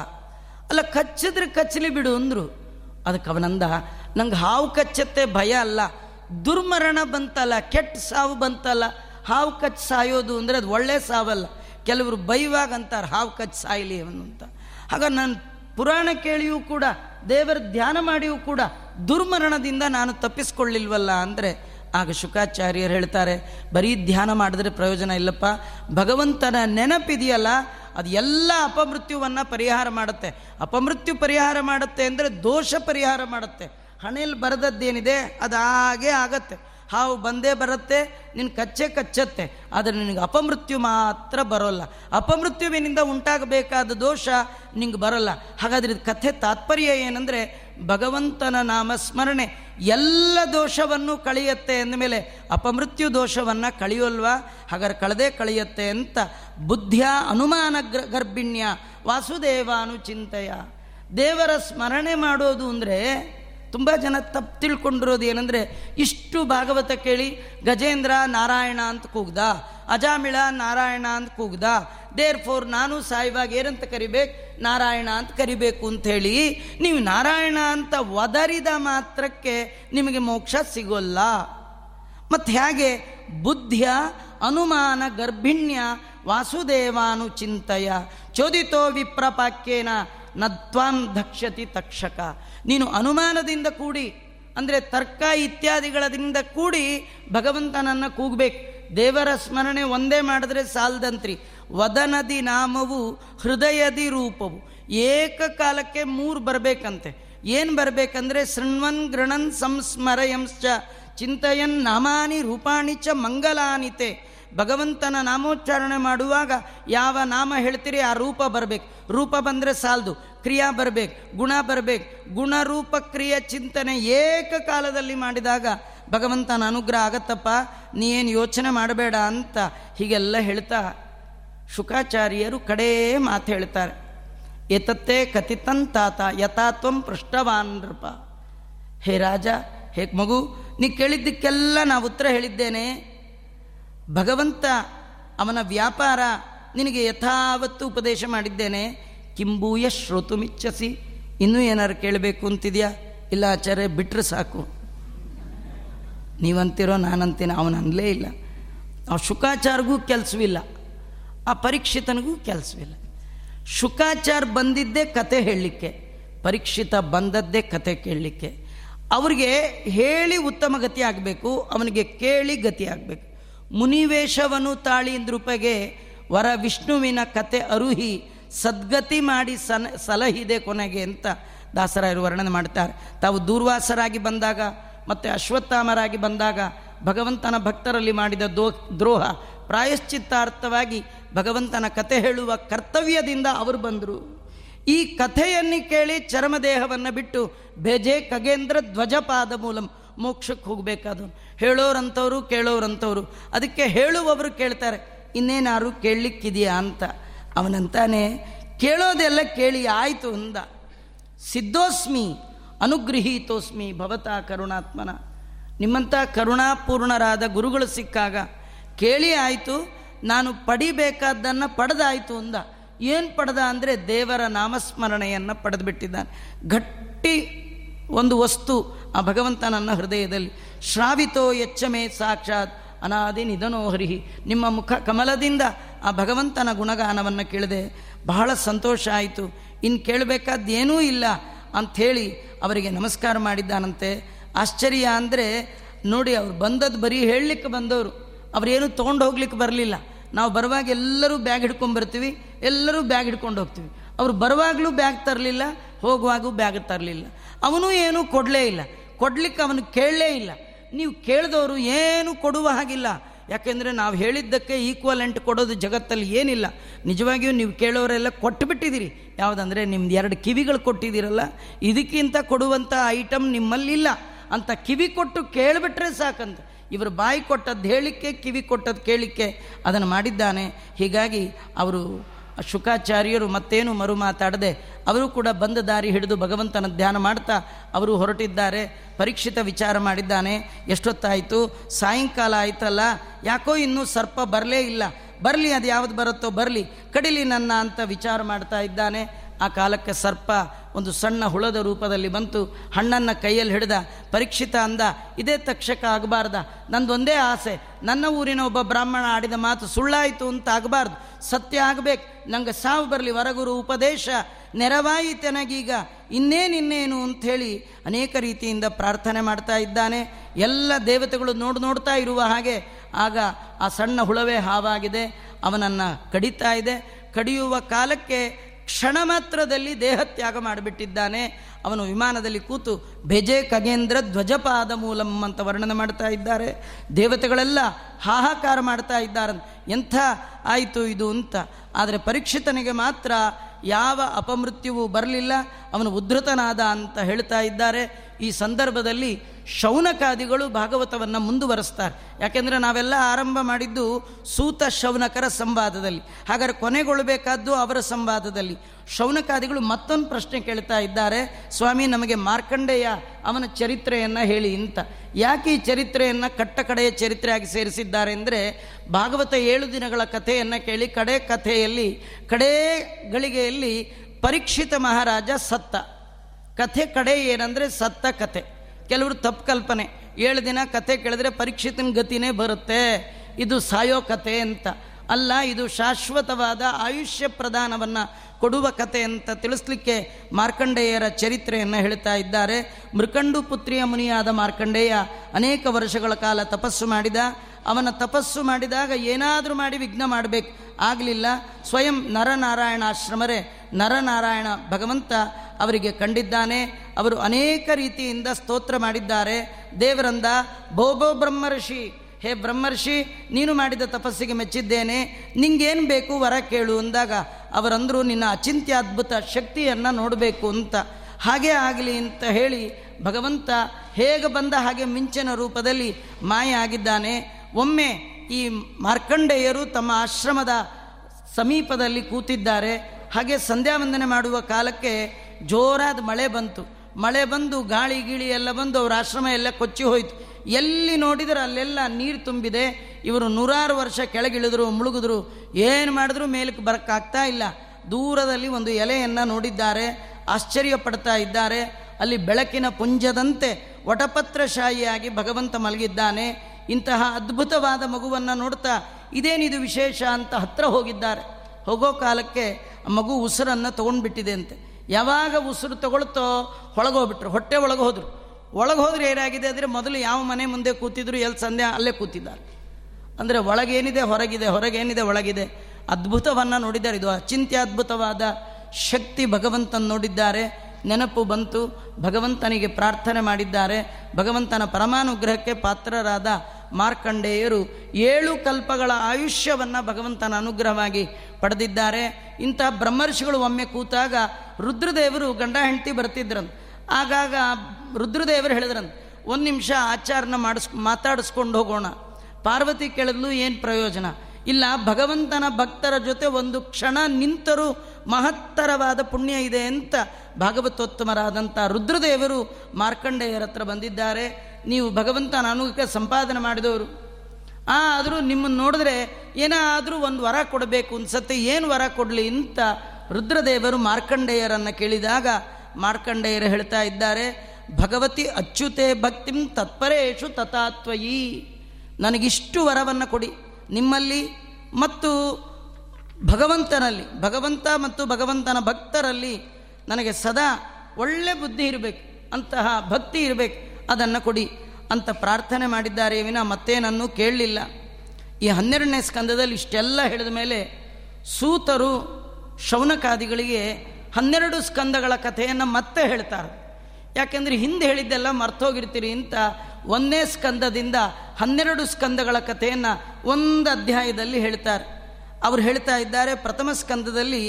ಅಲ್ಲ, ಕಚ್ಚಿದ್ರೆ ಕಚ್ಚಲಿ ಬಿಡು ಅಂದರು. ಅದಕ್ಕೆ ಅವನಂದ, ನಂಗೆ ಹಾವು ಕಚ್ಚತ್ತೆ ಭಯ ಅಲ್ಲ, ದುರ್ಮರಣ ಬಂತಲ್ಲ, ಕೆಟ್ಟ ಸಾವು ಬಂತಲ್ಲ, ಹಾವು ಕಚ್ಚಿ ಸಾಯೋದು ಅಂದರೆ ಅದು ಒಳ್ಳೆ ಸಾವಲ್ಲ, ಕೆಲವರು ಬೈವಾಗ ಅಂತಾರೆ, ಹಾವು ಕಚ್ಚಿ ಸಾಯಲಿ ಅವನು ಅಂತ. ಆಗ ನಾನು ಪುರಾಣ ಕೇಳಿಯೂ ಕೂಡ ದೇವರ ಧ್ಯಾನ ಮಾಡಿಯೂ ಕೂಡ ದುರ್ಮರಣದಿಂದ ನಾನು ತಪ್ಪಿಸ್ಕೊಳ್ಳಿಲ್ವಲ್ಲ ಅಂದರೆ ಆಗ ಶುಕಾಚಾರ್ಯರು ಹೇಳ್ತಾರೆ, ಬರೀ ಧ್ಯಾನ ಮಾಡಿದ್ರೆ ಪ್ರಯೋಜನ ಇಲ್ಲಪ್ಪ. ಭಗವಂತನ ನೆನಪಿದೆಯಲ್ಲ, ಅದು ಎಲ್ಲ ಅಪಮೃತ್ಯುವನ್ನು ಪರಿಹಾರ ಮಾಡುತ್ತೆ. ಅಪಮೃತ್ಯು ಪರಿಹಾರ ಮಾಡುತ್ತೆ ಅಂದರೆ ದೋಷ ಪರಿಹಾರ ಮಾಡುತ್ತೆ. ಹಣೆಯಲ್ಲಿ ಬರೆದದ್ದೇನಿದೆ ಅದು ಹಾಗೇ ಆಗತ್ತೆ. ಹಾವು ಬಂದೇ ಬರುತ್ತೆ ನಿನ್ನ ಕಚ್ಚೆ ಕಚ್ಚತ್ತೆ, ಆದರೆ ನಿನಗೆ ಅಪಮೃತ್ಯು ಮಾತ್ರ ಬರೋಲ್ಲ. ಅಪಮೃತ್ಯುವಿನಿಂದ ಉಂಟಾಗಬೇಕಾದ ದೋಷ ನಿಂಗೆ ಬರೋಲ್ಲ. ಹಾಗಾದ್ರೆ ಕಥೆ ತಾತ್ಪರ್ಯ ಏನಂದರೆ, ಭಗವಂತನ ನಾಮ ಸ್ಮರಣೆ ಎಲ್ಲ ದೋಷವನ್ನು ಕಳೆಯುತ್ತೆ ಅಂದಮೇಲೆ ಅಪಮೃತ್ಯು ದೋಷವನ್ನು ಕಳೆಯೋಲ್ವಾ? ಹಾಗಾದ್ರೆ ಕಳೆದೇ ಕಳೆಯುತ್ತೆ ಅಂತ ಬುದ್ಧಿಯ ಅನುಮಾನ ಗ್ರ, ಗರ್ಭಿಣ್ಯ ವಾಸುದೇವಾನು ಚಿಂತೆಯ. ದೇವರ ಸ್ಮರಣೆ ಮಾಡೋದು ಅಂದರೆ ತುಂಬ ಜನ ತಪ್ಪು ತಿಳ್ಕೊಂಡಿರೋದು ಏನಂದರೆ, ಇಷ್ಟು ಭಾಗವತ ಕೇಳಿ, ಗಜೇಂದ್ರ ನಾರಾಯಣ ಅಂತ ಕೂಗ್ದ, ಅಜಾಮಿಳ ನಾರಾಯಣ ಅಂತ ಕೂಗ್ದ ದೇರ್ ಫೋರ್ ನಾನು ಸಾಯಿಬಾಗ್ ಏನಂತ ಕರಿಬೇಕು, ನಾರಾಯಣ ಅಂತ ಕರಿಬೇಕು ಅಂಥೇಳಿ ನೀವು ನಾರಾಯಣ ಅಂತ ಒದರಿದ ಮಾತ್ರಕ್ಕೆ ನಿಮಗೆ ಮೋಕ್ಷ ಸಿಗೋಲ್ಲ. ಮತ್ತು ಹೇಗೆ ಬುದ್ಧಿಯ, ಅನುಮಾನ, ಗರ್ಭಿಣ್ಯ, ವಾಸುದೇವಾನು ಚಿಂತೆಯ, ಚೋದಿತೋ ವಿಪ್ರಪಾಕ್ಯೇನ ನತ್ವಾನ್ ದಕ್ಷತಿ ತಕ್ಷಕ. ನೀನು ಅನುಮಾನದಿಂದ ಕೂಡಿ, ಅಂದರೆ ತರ್ಕ ಇತ್ಯಾದಿಗಳದಿಂದ ಕೂಡಿ ಭಗವಂತನನ್ನು ಕೂಗಬೇಕು. ದೇವರ ಸ್ಮರಣೆ ಒಂದೇ ಮಾಡಿದ್ರೆ ಸಾಲ್ದಂತ್ರಿ. ವದನದಿ ನಾಮವು ಹೃದಯದಿ ರೂಪವು. ಏಕಕಾಲಕ್ಕೆ ಮೂರು ಬರಬೇಕಂತೆ. ಏನು ಬರಬೇಕಂದ್ರೆ ಶೃಣ್ವನ್ ಗೃಣನ್ ಸಂಸ್ಮರಯಂಶ್ಚ ಚಿಂತಯನ್ ನಾಮಾನಿ ರೂಪಾಣಿ ಚ ಮಂಗಲಾನಿತೆ ಭಗವಂತನ ನಾಮೋಚ್ಚಾರಣೆ ಮಾಡುವಾಗ ಯಾವ ನಾಮ ಹೇಳ್ತೀರಿ ಆ ರೂಪ ಬರಬೇಕು. ರೂಪ ಬಂದರೆ ಸಾಲದು. ಕ್ರಿಯಾ ಬರಬೇಕು, ಗುಣ ಬರಬೇಕು. ಗುಣರೂಪ ಕ್ರಿಯೆ ಚಿಂತನೆ ಏಕಕಾಲದಲ್ಲಿ ಮಾಡಿದಾಗ ಭಗವಂತನ ಅನುಗ್ರಹ ಆಗತ್ತಪ್ಪ ನೀ ಏನು ಯೋಚನೆ ಮಾಡಬೇಡ ಅಂತ ಹೀಗೆಲ್ಲ ಹೇಳ್ತಾ ಶುಕಾಚಾರ್ಯರು ಕಡೇ ಮಾತು ಹೇಳ್ತಾರೆ. ಎತ್ತತ್ತೇ ಕಥಿತಂತಾತ ಯಥಾತ್ವಂ ಪೃಷ್ಟವಾನೃಪ ನೃಪ. ಹೇ ರಾಜ, ಹೇ ಮಗು, ನೀ ಕೇಳಿದ್ದಕ್ಕೆಲ್ಲ ನಾವು ಉತ್ತರ ಹೇಳಿದ್ದೇನೆ. ಭಗವಂತ ಅವನ ವ್ಯಾಪಾರ ನಿನಗೆ ಯಥಾವತ್ತು ಉಪದೇಶ ಮಾಡಿದ್ದೇನೆ. ಕಿಂಬೂಯ ಶ್ರೋತುಮಿಚ್ಛಸಿ ಇನ್ನೂ ಏನಾರು ಕೇಳಬೇಕು ಅಂತಿದ್ಯಾ? ಇಲ್ಲ ಆಚಾರ್ಯ ಬಿಟ್ಟರೆ ಸಾಕು. ನೀವಂತಿರೋ ನಾನಂತೀನಿ, ಅವನು ಅನ್ಲೇ ಇಲ್ಲ. ಆ ಶುಕಾಚಾರ್ಗೂ ಕೆಲಸವಿಲ್ಲ, ಆ ಪರೀಕ್ಷಿತನಿಗೂ ಕೆಲಸವಿಲ್ಲ. ಶುಕಾಚಾರ ಬಂದಿದ್ದೇ ಕತೆ ಹೇಳಲಿಕ್ಕೆ, ಪರೀಕ್ಷಿತ ಬಂದದ್ದೇ ಕತೆ ಕೇಳಲಿಕ್ಕೆ. ಅವ್ರಿಗೆ ಹೇಳಿ ಉತ್ತಮ ಗತಿ ಆಗಬೇಕು, ಅವನಿಗೆ ಕೇಳಿ ಗತಿ ಆಗಬೇಕು. ಮುನಿವೇಶವನು ತಾಳಿ ರೂಪಗೆ, ವರ ವಿಷ್ಣುವಿನ ಕತೆ ಅರುಹಿ ಸದ್ಗತಿ ಮಾಡಿ ಸನ, ಸಲಹಿದೆ ಕೊನೆಗೆ ಅಂತ ದಾಸರಾಯರು ವರ್ಣನೆ ಮಾಡ್ತಾರೆ. ತಾವು ದೂರ್ವಾಸರಾಗಿ ಬಂದಾಗ ಮತ್ತು ಅಶ್ವತ್ಥಾಮರಾಗಿ ಬಂದಾಗ ಭಗವಂತನ ಭಕ್ತರಲ್ಲಿ ಮಾಡಿದ ದೋ, ದ್ರೋಹ ಪ್ರಾಯಶ್ಚಿತ್ತಾರ್ಥವಾಗಿ ಭಗವಂತನ ಕಥೆ ಹೇಳುವ ಕರ್ತವ್ಯದಿಂದ ಅವರು ಬಂದರು. ಈ ಕಥೆಯನ್ನು ಕೇಳಿ ಚರ್ಮದೇಹವನ್ನು ಬಿಟ್ಟು ಬೇಜೆ ಖಗೇಂದ್ರ ಧ್ವಜಪಾದ ಮೂಲಂ ಮೋಕ್ಷಕ್ಕೆ ಹೋಗಬೇಕಾದ್ರು ಹೇಳೋರಂಥವ್ರು ಕೇಳೋರಂಥವ್ರು. ಅದಕ್ಕೆ ಹೇಳುವವರು ಕೇಳ್ತಾರೆ ಇನ್ನೇನಾರು ಕೇಳಲಿಕ್ಕಿದೆಯಾ ಅಂತ. ಅವನಂತಾನೆ, ಕೇಳೋದೆಲ್ಲ ಕೇಳಿ ಆಯಿತು ಅಂದ. ಸಿದ್ಧೋಸ್ಮಿ, ಅನುಗ್ರಹೀತೋಸ್ಮಿ ಭವತಾ ಕರುಣಾತ್ಮನ. ನಿಮ್ಮಂಥ ಕರುಣಾಪೂರ್ಣರಾದ ಗುರುಗಳು ಸಿಕ್ಕಾಗ, ಕೇಳಿ ಆಯಿತು, ನಾನು ಪಡಿಬೇಕಾದ್ದನ್ನು ಪಡೆದಾಯಿತು ಅಂದ. ಏನು ಪಡೆದ ಅಂದರೆ ದೇವರ ನಾಮಸ್ಮರಣೆಯನ್ನು ಪಡೆದುಬಿಟ್ಟಿದ್ದಾನೆ. ಗಟ್ಟಿ ಒಂದು ವಸ್ತು ಆ ಭಗವಂತನನ್ನ ಹೃದಯದಲ್ಲಿ. ಶ್ರಾವಿತೋ ಎಚ್ಚಮೆ ಸಾಕ್ಷಾತ್ ಅನಾದಿ ನಿಧನೋ ಹರಿಹಿ. ನಿಮ್ಮ ಮುಖ ಕಮಲದಿಂದ ಆ ಭಗವಂತನ ಗುಣಗಾನವನ್ನು ಕೇಳಿದೆ. ಬಹಳ ಸಂತೋಷ ಆಯಿತು. ಇನ್ನು ಕೇಳಬೇಕಾದ್ದೇನೂ ಇಲ್ಲ ಅಂಥೇಳಿ ಅವರಿಗೆ ನಮಸ್ಕಾರ ಮಾಡಿದ್ದಾನಂತೆ. ಆಶ್ಚರ್ಯ ಅಂದರೆ ನೋಡಿ ಅವ್ರು ಬಂದದ್ದು ಬರೀ ಹೇಳಲಿಕ್ಕೆ ಬಂದವರು. ಅವರೇನು ತೊಗೊಂಡು ಹೋಗ್ಲಿಕ್ಕೆ ಬರಲಿಲ್ಲ. ನಾವು ಬರುವಾಗ ಎಲ್ಲರೂ ಬ್ಯಾಗ್ ಹಿಡ್ಕೊಂಡು ಬರ್ತೀವಿ ಎಲ್ಲರೂ ಬ್ಯಾಗ್ ಹಿಡ್ಕೊಂಡು ಹೋಗ್ತೀವಿ. ಅವ್ರು ಬರುವಾಗಲೂ ಬ್ಯಾಗ್ ತರಲಿಲ್ಲ, ಹೋಗುವಾಗೂ ಬ್ಯಾಗ್ ತರಲಿಲ್ಲ. ಅವನು ಏನೂ ಕೊಡಲೇ ಇಲ್ಲ. ಕೊಡ್ಲಿಕ್ಕೆ ಅವನು ಕೇಳಲೇ ಇಲ್ಲ. ನೀವು ಕೇಳಿದವರು ಏನು ಕೊಡುವ ಹಾಗಿಲ್ಲ. ಯಾಕೆಂದರೆ ನಾವು ಹೇಳಿದ್ದಕ್ಕೆ ಈಕ್ವಲೆಂಟ್ ಕೊಡೋದು ಜಗತ್ತಲ್ಲಿ ಏನಿಲ್ಲ. ನಿಜವಾಗಿಯೂ ನೀವು ಕೇಳೋರೆಲ್ಲ ಕೊಟ್ಟುಬಿಟ್ಟಿದ್ದೀರಿ. ಯಾವುದಂದರೆ ನಿಮ್ದು ಎರಡು ಕಿವಿಗಳು ಕೊಟ್ಟಿದ್ದೀರಲ್ಲ. ಇದಕ್ಕಿಂತ ಕೊಡುವಂಥ ಐಟಮ್ ನಿಮ್ಮಲ್ಲಿಲ್ಲ. ಅಂತ ಕಿವಿ ಕೊಟ್ಟು ಕೇಳಿಬಿಟ್ರೆ ಸಾಕಂತ. ಇವರು ಬಾಯಿ ಕೊಟ್ಟದ್ದು ಹೇಳಿಕ್ಕೆ, ಕಿವಿ ಕೊಟ್ಟದ್ದು ಕೇಳಿಕ್ಕೆ ಅದನ್ನು ಮಾಡಿದ್ದಾನೆ. ಹೀಗಾಗಿ ಅವರು ಶುಕಾಚಾರ್ಯರು ಮತ್ತೇನು ಮರು ಮಾತಾಡದೆ ಅವರು ಕೂಡ ಬಂದ ದಾರಿ ಹಿಡಿದು ಭಗವಂತನ ಧ್ಯಾನ ಮಾಡ್ತಾ ಅವರು ಹೊರಟಿದ್ದಾರೆ. ಪರೀಕ್ಷಿತ ವಿಚಾರ ಮಾಡಿದ್ದಾನೆ. ಎಷ್ಟೊತ್ತಾಯಿತು? ಸಾಯಂಕಾಲ ಆಯ್ತಲ್ಲ? ಯಾಕೋ ಇನ್ನೂ ಸರ್ಪ ಬರಲೇ ಇಲ್ಲ. ಬರಲಿ ಅದು ಯಾವ್ದು ಬರುತ್ತೋ ಬರಲಿ. ಕಡಿಲಿ ನನ್ನ ಅಂತ ವಿಚಾರ ಮಾಡ್ತಾ ಇದ್ದಾನೆ. ಆ ಕಾಲಕ್ಕೆ ಸರ್ಪ ಒಂದು ಸಣ್ಣ ಹುಳದ ರೂಪದಲ್ಲಿ ಬಂತು, ಹಣ್ಣನ್ನು ಕೈಯಲ್ಲಿ ಹಿಡಿದ, ಪರೀಕ್ಷಿತ ಅಂದ, ಇದೇ ತಕ್ಷಕ ಆಗಬಾರ್ದ, ನಂದೊಂದೇ ಆಸೆ, ನನ್ನ ಊರಿನ ಒಬ್ಬ ಬ್ರಾಹ್ಮಣ ಆಡಿದ ಮಾತು ಸುಳ್ಳಾಯಿತು ಅಂತ ಆಗಬಾರ್ದು, ಸತ್ಯ ಆಗಬೇಕು, ನಂಗೆ ಸಾವು ಬರಲಿ, ವರಗುರು ಉಪದೇಶ, ನೆರವಾಯಿತನಗೀಗ ಇನ್ನೇನಿನ್ನೇನು ಅಂಥೇಳಿ ಅನೇಕ ರೀತಿಯಿಂದ ಪ್ರಾರ್ಥನೆ ಮಾಡ್ತಾ ಇದ್ದಾನೆ, ಎಲ್ಲ ದೇವತೆಗಳು ನೋಡು ನೋಡ್ತಾ ಇರುವ ಹಾಗೆ, ಆಗ ಆ ಸಣ್ಣ ಹುಳವೇ ಹಾವಾಗಿದೆ, ಅವನನ್ನು ಕಡಿತಾ ಇದೆ, ಕಡಿಯುವ ಕಾಲಕ್ಕೆ ಕ್ಷಣ ಮಾತ್ರದಲ್ಲಿ ದೇಹ ತ್ಯಾಗ ಮಾಡಿಬಿಟ್ಟಿದ್ದಾನೆ. ಅವನು ವಿಮಾನದಲ್ಲಿ ಕೂತು ಬೆಜೆ ಖಗೇಂದ್ರ ಧ್ವಜಪಾದ ಮೂಲಂ ಅಂತ ವರ್ಣನೆ ಮಾಡ್ತಾ ಇದ್ದಾರೆ. ದೇವತೆಗಳೆಲ್ಲ ಹಾಹಾಕಾರ ಮಾಡ್ತಾ ಇದ್ದಾರೆ ಎಂಥ ಆಯಿತು ಇದು ಅಂತ. ಆದರೆ ಪರೀಕ್ಷಿತನಿಗೆ ಮಾತ್ರ ಯಾವ ಅಪಮೃತ್ಯುವು ಬರಲಿಲ್ಲ. ಅವನು ಉದ್ಧತನಾದ ಅಂತ ಹೇಳ್ತಾ ಇದ್ದಾರೆ. ಈ ಸಂದರ್ಭದಲ್ಲಿ ಶೌನಕಾದಿಗಳು ಭಾಗವತವನ್ನು ಮುಂದುವರೆಸ್ತಾರೆ. ಯಾಕೆಂದರೆ ನಾವೆಲ್ಲ ಆರಂಭ ಮಾಡಿದ್ದು ಸೂತ ಶೌನಕರ ಸಂವಾದದಲ್ಲಿ. ಹಾಗಾದರೆ ಕೊನೆಗೊಳ್ಳಬೇಕಾದ್ದು ಅವರ ಸಂವಾದದಲ್ಲಿ. ಶೌನಕಾದಿಗಳು ಮತ್ತೊಂದು ಪ್ರಶ್ನೆ ಕೇಳ್ತಾ ಇದ್ದಾರೆ, ಸ್ವಾಮಿ ನಮಗೆ ಮಾರ್ಕಂಡೇಯ ಅವನ ಚರಿತ್ರೆಯನ್ನು ಹೇಳಿ ಇಂತ. ಯಾಕೆ ಈ ಚರಿತ್ರೆಯನ್ನು ಕಟ್ಟ ಕಡೆಯ ಚರಿತ್ರೆಯಾಗಿ ಸೇರಿಸಿದ್ದಾರೆ ಅಂದರೆ ಭಾಗವತ ಏಳು ದಿನಗಳ ಕಥೆಯನ್ನು ಕೇಳಿ ಕಡೆ ಕಥೆಯಲ್ಲಿ, ಕಡೇ ಗಳಿಗೆಯಲ್ಲಿ ಪರೀಕ್ಷಿತ ಮಹಾರಾಜ ಸತ್ತ. ಕಥೆ ಕಡೆ ಏನಂದರೆ ಸತ್ತ ಕಥೆ. ಕೆಲವರು ತಪ್ಪು ಕಲ್ಪನೆ. ಏಳು ದಿನ ಕತೆ ಕೇಳಿದ್ರೆ ಪರೀಕ್ಷಿತನ ಗತಿನೇ ಬರುತ್ತೆ. ಇದು ಸಾಯೋ ಕತೆ ಅಂತ. ಅಲ್ಲ, ಇದು ಶಾಶ್ವತವಾದ ಆಯುಷ್ಯ ಪ್ರದಾನವನ್ನು ಕೊಡುವ ಕತೆ ಅಂತ ತಿಳಿಸ್ಲಿಕ್ಕೆ ಮಾರ್ಕಂಡೇಯರ ಚರಿತ್ರೆಯನ್ನು ಹೇಳ್ತಾ ಇದ್ದಾರೆ. ಮೃಕಂಡು ಪುತ್ರಿಯ ಮುನಿಯಾದ ಮಾರ್ಕಂಡೇಯ ಅನೇಕ ವರ್ಷಗಳ ಕಾಲ ತಪಸ್ಸು ಮಾಡಿದ. ಅವನ ತಪಸ್ಸು ಮಾಡಿದಾಗ ಏನಾದರೂ ಮಾಡಿ ವಿಘ್ನ ಮಾಡಬೇಕು. ಆಗಲಿಲ್ಲ. ಸ್ವಯಂ ನರನಾರಾಯಣ ಆಶ್ರಮರೇ ನರನಾರಾಯಣ ಭಗವಂತ ಅವರಿಗೆ ಕಂಡಿದ್ದಾನೆ. ಅವರು ಅನೇಕ ರೀತಿಯಿಂದ ಸ್ತೋತ್ರ ಮಾಡಿದ್ದಾರೆ. ದೇವರಂದ ಭೋಭೋ ಬ್ರಹ್ಮರ್ಷಿ, ಹೇ ಬ್ರಹ್ಮರ್ಷಿ, ನೀನು ಮಾಡಿದ ತಪಸ್ಸಿಗೆ ಮೆಚ್ಚಿದ್ದೇನೆ. ನಿಂಗೇನು ಬೇಕು ವರ ಕೇಳು ಅಂದಾಗ ಅವರಂದರು, ನಿನ್ನ ಅಚಿಂತ್ಯ ಅದ್ಭುತ ಶಕ್ತಿಯನ್ನು ನೋಡಬೇಕು ಅಂತ. ಹಾಗೆ ಆಗಲಿ ಅಂತ ಹೇಳಿ ಭಗವಂತ ಹೇಗೆ ಬಂದ ಹಾಗೆ ಮಿಂಚನ ರೂಪದಲ್ಲಿ ಮಾಯ ಆಗಿದ್ದಾನೆ. ಒಮ್ಮೆ ಈ ಮಾರ್ಕಂಡೇಯರು ತಮ್ಮ ಆಶ್ರಮದ ಸಮೀಪದಲ್ಲಿ ಕೂತಿದ್ದಾರೆ. ಹಾಗೆ ಸಂಧ್ಯಾವಂದನೆ ಮಾಡುವ ಕಾಲಕ್ಕೆ ಜೋರಾದ ಮಳೆ ಬಂತು. ಮಳೆ ಬಂದು ಗಾಳಿ ಗೀಳಿ ಎಲ್ಲ ಬಂದು ಅವರ ಆಶ್ರಮ ಎಲ್ಲ ಕೊಚ್ಚಿ ಹೋಯಿತು. ಎಲ್ಲಿ ನೋಡಿದರೆ ಅಲ್ಲೆಲ್ಲ ನೀರು ತುಂಬಿದೆ. ಇವರು ನೂರಾರು ವರ್ಷ ಕೆಳಗಿಳಿದ್ರು, ಮುಳುಗಿದ್ರು. ಏನು ಮಾಡಿದ್ರು ಮೇಲಕ್ಕೆ ಬರೋಕ್ಕಾಗ್ತಾ ಇಲ್ಲ. ದೂರದಲ್ಲಿ ಒಂದು ಎಲೆಯನ್ನು ನೋಡಿದ್ದಾರೆ. ಆಶ್ಚರ್ಯ ಪಡ್ತಾ ಇದ್ದಾರೆ. ಅಲ್ಲಿ ಬೆಳಕಿನ ಪುಂಜದಂತೆ ವಟಪತ್ರಶಾಹಿಯಾಗಿ ಭಗವಂತ ಮಲಗಿದ್ದಾನೆ. ಇಂತಹ ಅದ್ಭುತವಾದ ಮಗುವನ್ನು ನೋಡ್ತಾ ಇದೇನಿದು ವಿಶೇಷ ಅಂತ ಹತ್ರ ಹೋಗಿದ್ದಾರೆ. ಹೋಗೋ ಕಾಲಕ್ಕೆ ಮಗು ಉಸಿರನ್ನು ತೊಗೊಂಡ್ಬಿಟ್ಟಿದೆ ಅಂತೆ. ಯಾವಾಗ ಉಸಿರು ತಗೊಳ್ತೋ ಒಳಗೋಗ್ಬಿಟ್ರು ಹೊಟ್ಟೆ ಒಳಗೆ ಹೋದರು ಒಳಗೆ ಹೋದ್ರೆ ಏನಾಗಿದೆ ಅಂದರೆ ಮೊದಲು ಯಾವ ಮನೆ ಮುಂದೆ ಕೂತಿದ್ರು, ಎಲ್ಲಿ ಸಂಧ್ಯಾ ಅಲ್ಲೇ ಕೂತಿದ್ದಾರೆ. ಅಂದರೆ ಒಳಗೇನಿದೆ, ಹೊರಗಿದೆ, ಹೊರಗೇನಿದೆ, ಒಳಗಿದೆ. ಅದ್ಭುತವನ್ನು ನೋಡಿದ್ದಾರೆ. ಇದು ಅಚಿಂತ್ಯ ಅದ್ಭುತವಾದ ಶಕ್ತಿ ಭಗವಂತನ ನೋಡಿದ್ದಾರೆ. ನೆನಪು ಬಂತು. ಭಗವಂತನಿಗೆ ಪ್ರಾರ್ಥನೆ ಮಾಡಿದ್ದಾರೆ. ಭಗವಂತನ ಪರಮಾನುಗ್ರಹಕ್ಕೆ ಪಾತ್ರರಾದ ಮಾರ್ಕಂಡೇಯರು ಏಳು ಕಲ್ಪಗಳ ಆಯುಷ್ಯವನ್ನು ಭಗವಂತನ ಅನುಗ್ರಹವಾಗಿ ಪಡೆದಿದ್ದಾರೆ. ಇಂಥ ಬ್ರಹ್ಮರ್ಷಿಗಳು ಒಮ್ಮೆ ಕೂತಾಗ ರುದ್ರದೇವರು ಗಂಡ ಹೆಂಡತಿ ಬರ್ತಿದ್ರಂತ. ಆಗಾಗ ರುದ್ರದೇವರು ಹೇಳಿದ್ರಂತ, ಒಂದು ನಿಮಿಷ ಆಚಾರನ ಮಾಡಿಸ್, ಮಾತಾಡಿಸ್ಕೊಂಡು ಹೋಗೋಣ. ಪಾರ್ವತಿ ಕೇಳಿದ್ಲು, ಏನು ಪ್ರಯೋಜನ? ಇಲ್ಲ, ಭಗವಂತನ ಭಕ್ತರ ಜೊತೆ ಒಂದು ಕ್ಷಣ ನಿಂತರೂ ಮಹತ್ತರವಾದ ಪುಣ್ಯ ಇದೆ ಅಂತ ಭಾಗವತೋತ್ತಮರಾದಂಥ ರುದ್ರದೇವರು ಮಾರ್ಕಂಡೇಯರ ಹತ್ರ ಬಂದಿದ್ದಾರೆ. ನೀವು ಭಗವಂತನ ಅನುಗ್ರಹ ಸಂಪಾದನೆ ಮಾಡಿದವರು. ಆ, ಆದರೂ ನಿಮ್ಮನ್ನು ನೋಡಿದ್ರೆ ಏನಾದರೂ ಒಂದು ವರ ಕೊಡಬೇಕು, ಅನ್ಸತ್ತೆ, ಏನು ವರ ಕೊಡಲಿ ಅಂತ ರುದ್ರದೇವರು ಮಾರ್ಕಂಡೇಯರನ್ನು ಕೇಳಿದಾಗ ಮಾರ್ಕಂಡೇಯರು ಹೇಳ್ತಾ ಇದ್ದಾರೆ, ಭಗವತಿ ಅಚ್ಯುತೆ ಭಕ್ತಿಂ ತತ್ಪರೇಶು ತಥಾತ್ವಯಿ. ನನಗಿಷ್ಟು ವರವನ್ನು ಕೊಡಿ. ನಿಮ್ಮಲ್ಲಿ ಮತ್ತು ಭಗವಂತನಲ್ಲಿ, ಭಗವಂತ ಮತ್ತು ಭಗವಂತನ ಭಕ್ತರಲ್ಲಿ ನನಗೆ ಸದಾ ಒಳ್ಳೆ ಬುದ್ಧಿ ಇರಬೇಕು, ಅಂತಹ ಭಕ್ತಿ ಇರಬೇಕು. ಅದನ್ನು ಕೊಡಿ ಅಂತ ಪ್ರಾರ್ಥನೆ ಮಾಡಿದ್ದಾರೆ ವಿನ ಮತ್ತೇನನ್ನು ಕೇಳಲಿಲ್ಲ. ಈ ಹನ್ನೆರಡನೇ ಸ್ಕಂದದಲ್ಲಿ ಇಷ್ಟೆಲ್ಲ ಹೇಳಿದ ಮೇಲೆ ಸೂತರು ಶೌನಕಾದಿಗಳಿಗೆ ಹನ್ನೆರಡು ಸ್ಕಂದಗಳ ಕಥೆಯನ್ನು ಮತ್ತೆ ಹೇಳ್ತಾರೆ. ಯಾಕೆಂದರೆ ಹಿಂದೆ ಹೇಳಿದ್ದೆಲ್ಲ ಮರ್ತೋಗಿರ್ತೀರಿ ಅಂತ ಒಂದನೇ ಸ್ಕಂದದಿಂದ ಹನ್ನೆರಡು ಸ್ಕಂದಗಳ ಕಥೆಯನ್ನು ಒಂದು ಅಧ್ಯಾಯದಲ್ಲಿ ಹೇಳ್ತಾರೆ. ಅವರು ಹೇಳ್ತಾ ಇದ್ದಾರೆ, ಪ್ರಥಮ ಸ್ಕಂದದಲ್ಲಿ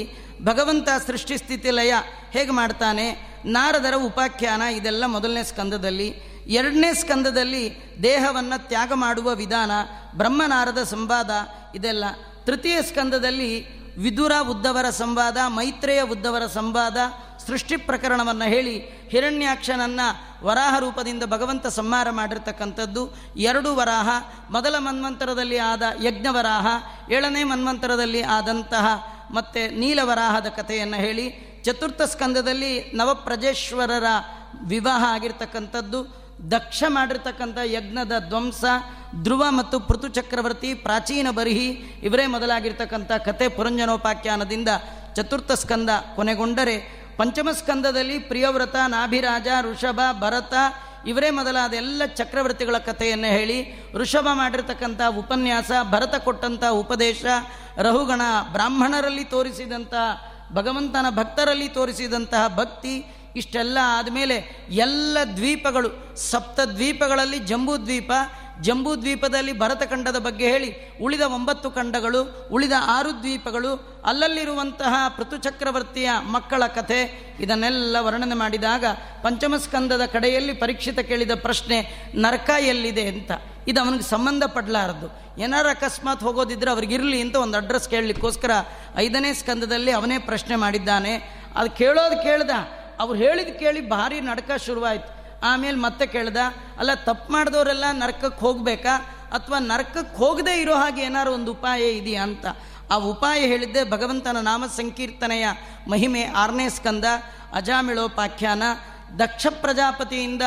ಭಗವಂತ ಸೃಷ್ಟಿ ಸ್ಥಿತಿ ಲಯ ಹೇಗೆ ಮಾಡ್ತಾನೆ, ನಾರದರ ಉಪಾಖ್ಯಾನ ಇದೆಲ್ಲ ಮೊದಲನೇ ಸ್ಕಂದದಲ್ಲಿ. ಎರಡನೇ ಸ್ಕಂದದಲ್ಲಿ ದೇಹವನ್ನು ತ್ಯಾಗ ಮಾಡುವ ವಿಧಾನ, ಬ್ರಹ್ಮನಾರದ ಸಂವಾದ ಇದೆಲ್ಲ. ತೃತೀಯ ಸ್ಕಂದದಲ್ಲಿ ವಿದುರ ಉದ್ದವರ ಸಂವಾದ, ಮೈತ್ರೇಯ ಉದ್ದವರ ಸಂವಾದ, ಸೃಷ್ಟಿ ಪ್ರಕರಣವನ್ನು ಹೇಳಿ ಹಿರಣ್ಯಾಕ್ಷನನ್ನು ವರಾಹ ರೂಪದಿಂದ ಭಗವಂತ ಸಂಹಾರ ಮಾಡಿರ್ತಕ್ಕಂಥದ್ದು ಎರಡು ವರಾಹ. ಮೊದಲ ಮನ್ವಂತರದಲ್ಲಿ ಆದ ಯಜ್ಞವರಾಹ ಏಳನೇ ಮನ್ವಂತರದಲ್ಲಿ ಆದಂತಹ ಮತ್ತು ನೀಲವರಾಹದ ಕಥೆಯನ್ನು ಹೇಳಿ, ಚತುರ್ಥ ಸ್ಕಂದದಲ್ಲಿ ನವಪ್ರಜೇಶ್ವರರ ವಿವಾಹ ಆಗಿರ್ತಕ್ಕಂಥದ್ದು, ದಕ್ಷ ಮಾಡಿರ್ತಕ್ಕಂಥ ಯಜ್ಞದ ಧ್ವಂಸ, ಧ್ರುವ ಮತ್ತು ಪೃಥು ಚಕ್ರವರ್ತಿ, ಪ್ರಾಚೀನ ಬರಿಹಿ, ಇವರೇ ಮೊದಲಾಗಿರ್ತಕ್ಕಂಥ ಕತೆ ಪುರಂಜನೋಪಾಖ್ಯಾನದಿಂದ ಚತುರ್ಥ ಸ್ಕಂದ ಕೊನೆಗೊಂಡರೆ, ಪಂಚಮ ಸ್ಕಂದದಲ್ಲಿ ಪ್ರಿಯವ್ರತ, ನಾಭಿರಾಜ, ಋಷಭ, ಭರತ, ಇವರೇ ಮೊದಲಾದ ಎಲ್ಲ ಚಕ್ರವರ್ತಿಗಳ ಕಥೆಯನ್ನು ಹೇಳಿ, ಋಷಭ ಮಾಡಿರ್ತಕ್ಕಂಥ ಉಪನ್ಯಾಸ, ಭರತ ಕೊಟ್ಟಂಥ ಉಪದೇಶ, ರಹುಗಣ ಬ್ರಾಹ್ಮಣರಲ್ಲಿ ತೋರಿಸಿದಂಥ, ಭಗವಂತನ ಭಕ್ತರಲ್ಲಿ ತೋರಿಸಿದಂತಹ ಭಕ್ತಿ ಇಷ್ಟೆಲ್ಲ ಆದಮೇಲೆ ಎಲ್ಲ ದ್ವೀಪಗಳು ಸಪ್ತ ದ್ವೀಪಗಳಲ್ಲಿ ಜಂಬೂ ದ್ವೀಪ ಜಂಬೂ ದ್ವೀಪದಲ್ಲಿ ಭರತಖಂಡದ ಬಗ್ಗೆ ಹೇಳಿ, ಉಳಿದ ಒಂಬತ್ತು ಖಂಡಗಳು, ಉಳಿದ ಆರು ದ್ವೀಪಗಳು, ಅಲ್ಲಲ್ಲಿರುವಂತಹ ಪೃಥುಚಕ್ರವರ್ತಿಯ ಮಕ್ಕಳ ಕಥೆ, ಇದನ್ನೆಲ್ಲ ವರ್ಣನೆ ಮಾಡಿದಾಗ ಪಂಚಮಸ್ಕಂದದ ಕಡೆಯಲ್ಲಿ ಪರೀಕ್ಷಿತ ಕೇಳಿದ ಪ್ರಶ್ನೆ, ನರಕ ಎಲ್ಲಿದೆ ಅಂತ. ಇದು ಅವನಿಗೆ ಸಂಬಂಧಪಡಲಾರದು ಏನಾರು ಅಕಸ್ಮಾತ್ ಹೋಗೋದಿದ್ರೆ ಅವ್ರಿಗಿರಲಿ ಅಂತ ಒಂದು ಅಡ್ರೆಸ್ ಕೇಳಲಿಕ್ಕೋಸ್ಕರ ಐದನೇ ಸ್ಕಂದದಲ್ಲಿ ಅವನೇ ಪ್ರಶ್ನೆ ಮಾಡಿದ್ದಾನೆ. ಅದು ಕೇಳೋದು ಕೇಳ್ದ. ಅವ್ರು ಹೇಳಿದ ಕೇಳಿ ಭಾರಿ ನಡಕ ಶುರುವಾಯಿತು. ಆಮೇಲೆ ಮತ್ತೆ ಕೇಳ್ದ, ಅಲ್ಲ ತಪ್ಪು ಮಾಡಿದವರೆಲ್ಲ ನರಕಕ್ಕೆ ಹೋಗಬೇಕಾ? ಅಥವಾ ನರಕಕ್ಕೆ ಹೋಗದೇ ಇರೋ ಹಾಗೆ ಏನಾರು ಒಂದು ಉಪಾಯ ಇದೆಯಾ ಅಂತ. ಆ ಉಪಾಯ ಹೇಳಿದ್ದೆ ಭಗವಂತನ ನಾಮ ಸಂಕೀರ್ತನೆಯ ಮಹಿಮೆ ಆರನೇ ಸ್ಕಂದ, ಅಜಾಮಿಳೋಪಾಖ್ಯಾನ, ದಕ್ಷ ಪ್ರಜಾಪತಿಯಿಂದ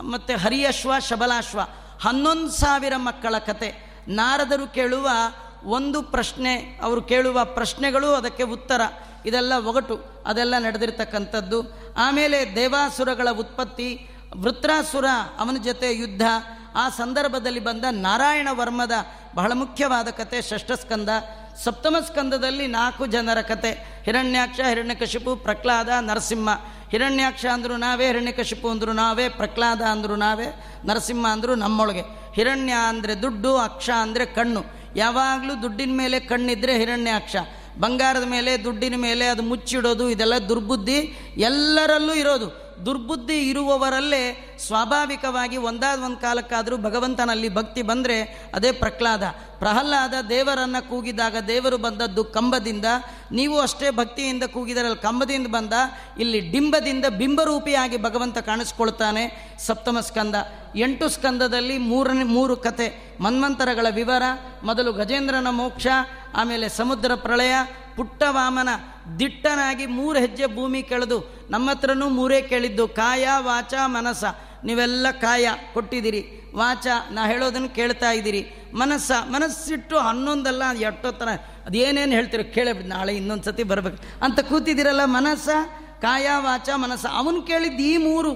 ಮತ್ತು ಹರಿಯಶ್ವ ಶಬಲಾಶ್ವ, ಹನ್ನೊಂದು ಸಾವಿರ ಮಕ್ಕಳ ಕತೆ. ನಾರದರು ಕೇಳುವ ಒಂದು ಪ್ರಶ್ನೆ, ಅವರು ಕೇಳುವ ಪ್ರಶ್ನೆಗಳು ಅದಕ್ಕೆ ಉತ್ತರ. ಇದೆಲ್ಲ ಒಗಟು, ಅದೆಲ್ಲ ನಡೆದಿರ್ತಕ್ಕಂಥದ್ದು. ಆಮೇಲೆ ದೇವಾಸುರಗಳ ಉತ್ಪತ್ತಿ, ವೃತ್ರಾಸುರ ಅವನ ಜೊತೆ ಯುದ್ಧ, ಆ ಸಂದರ್ಭದಲ್ಲಿ ಬಂದ ನಾರಾಯಣ ವರ್ಮದ ಬಹಳ ಮುಖ್ಯವಾದ ಕತೆ, ಷಷ್ಠಸ್ಕಂದ. ಸಪ್ತಮ ಸ್ಕಂದದಲ್ಲಿ ನಾಲ್ಕು ಜನರ ಕತೆ. ಹಿರಣ್ಯಾಕ್ಷ, ಹಿರಣ್ಯಕಶಿಪು, ಪ್ರಹ್ಲಾದ, ನರಸಿಂಹ. ಹಿರಣ್ಯಾಕ್ಷ ಅಂದರು ನಾವೇ, ಹಿರಣ್ಯಕಶಿಪು ಅಂದರು ನಾವೇ, ಪ್ರಹ್ಲಾದ ಅಂದರು ನಾವೇ, ನರಸಿಂಹ ಅಂದರು ನಮ್ಮೊಳಗೆ. ಹಿರಣ್ಯ ಅಂದರೆ ದುಡ್ಡು, ಅಕ್ಷ ಅಂದರೆ ಕಣ್ಣು. ಯಾವಾಗಲೂ ದುಡ್ಡಿನ ಮೇಲೆ ಕಣ್ಣಿದ್ರೆ ಹಿರಣ್ಯಾಕ್ಷ. ಬಂಗಾರದ ಮೇಲೆ, ದುಡ್ಡಿನ ಮೇಲೆ ಅದು ಮುಚ್ಚಿಡೋದು, ಇದೆಲ್ಲ ದುರ್ಬುದ್ಧಿ. ಎಲ್ಲರಲ್ಲೂ ಇರೋದು. ದುರ್ಬುದ್ಧಿ ಇರುವವರಲ್ಲೇ ಸ್ವಾಭಾವಿಕವಾಗಿ ಒಂದಾದ ಒಂದು ಕಾಲಕ್ಕಾದರೂ ಭಗವಂತನಲ್ಲಿ ಭಕ್ತಿ ಬಂದರೆ ಅದೇ ಪ್ರಹ್ಲಾದ. ಪ್ರಹ್ಲಾದ ದೇವರನ್ನು ಕೂಗಿದಾಗ ದೇವರು ಬಂದದ್ದು ಕಂಬದಿಂದ. ನೀವು ಅಷ್ಟೇ ಭಕ್ತಿಯಿಂದ ಕೂಗಿದರಲ್ಲಿ, ಕಂಬದಿಂದ ಬಂದ, ಇಲ್ಲಿ ಡಿಂಬದಿಂದ ಬಿಂಬರೂಪಿಯಾಗಿ ಭಗವಂತ ಕಾಣಿಸ್ಕೊಳ್ತಾನೆ. ಸಪ್ತಮ ಸ್ಕಂದ. ಎಂಟು ಸ್ಕಂದದಲ್ಲಿ ಮೂರನೇ, ಮೂರು ಕತೆ, ಮನ್ವಂತರಗಳ ವಿವರ, ಮೊದಲು ಗಜೇಂದ್ರನ ಮೋಕ್ಷ, ಆಮೇಲೆ ಸಮುದ್ರ ಪ್ರಳಯ ಪುಟ್ಟ ವಾಮನ ದಿಟ್ಟನಾಗಿ ಮೂರು ಹೆಜ್ಜೆ ಭೂಮಿ ಕೆಳೆದು ನಮ್ಮ ಹತ್ರನೂ ಮೂರೇ ಕೇಳಿದ್ದು, ಕಾಯ, ವಾಚ, ಮನಸ. ನೀವೆಲ್ಲ ಕಾಯ ಕೊಟ್ಟಿದ್ದೀರಿ. ವಾಚ, ನಾ ಹೇಳೋದನ್ನು ಕೇಳ್ತಾ ಇದ್ದೀರಿ. ಮನಸ್ಸ ಮನಸ್ಸಿಟ್ಟು ಹನ್ನೊಂದಲ್ಲ ಎಷ್ಟೋ ಥರ ಅದೇನೇನು ಹೇಳ್ತೀರೋ ಕೇಳಬಿಡಿ ನಾಳೆ ಇನ್ನೊಂದು ಸತಿ ಬರ್ಬೇಕು. ಅಂತ ಕೂತಿದ್ದೀರಲ್ಲ ಮನಸ್ಸ ಕಾಯ, ವಾಚ ಮನಸ್ಸ ಅವನು ಕೇಳಿದ್ದು ಈ ಮೂರು.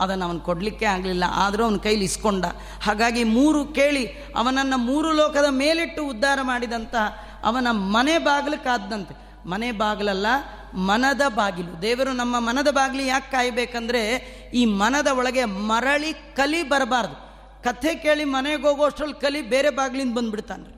ಅದನ್ನು ಅವನು ಕೊಡಲಿಕ್ಕೆ ಆಗಲಿಲ್ಲ, ಆದರೂ ಅವನ ಕೈಲಿ ಇಸ್ಕೊಂಡ. ಹಾಗಾಗಿ ಮೂರು ಕೇಳಿ, ಅವನನ್ನು ಮೂರು ಲೋಕದ ಮೇಲಿಟ್ಟು ಉದ್ಧಾರ ಮಾಡಿದಂತಹ ಅವನ ಮನೆ ಬಾಗಿಲು ಮನೆ ಬಾಗಿಲಲ್ಲ, ಮನದ ಬಾಗಿಲು. ದೇವರು ನಮ್ಮ ಮನದ ಬಾಗಿಲು ಯಾಕೆ ಕಾಯಬೇಕಂದ್ರೆ, ಈ ಮನದ ಒಳಗೆ ಮರಳಿ ಕಲಿ ಬರಬಾರ್ದು. ಕಥೆ ಕೇಳಿ ಮನೆಗೆ ಹೋಗೋಷ್ಟರಲ್ಲಿ ಕಲಿ ಬೇರೆ ಬಾಗಿಲಿಂದ ಬಂದ್ಬಿಡ್ತಾನೆ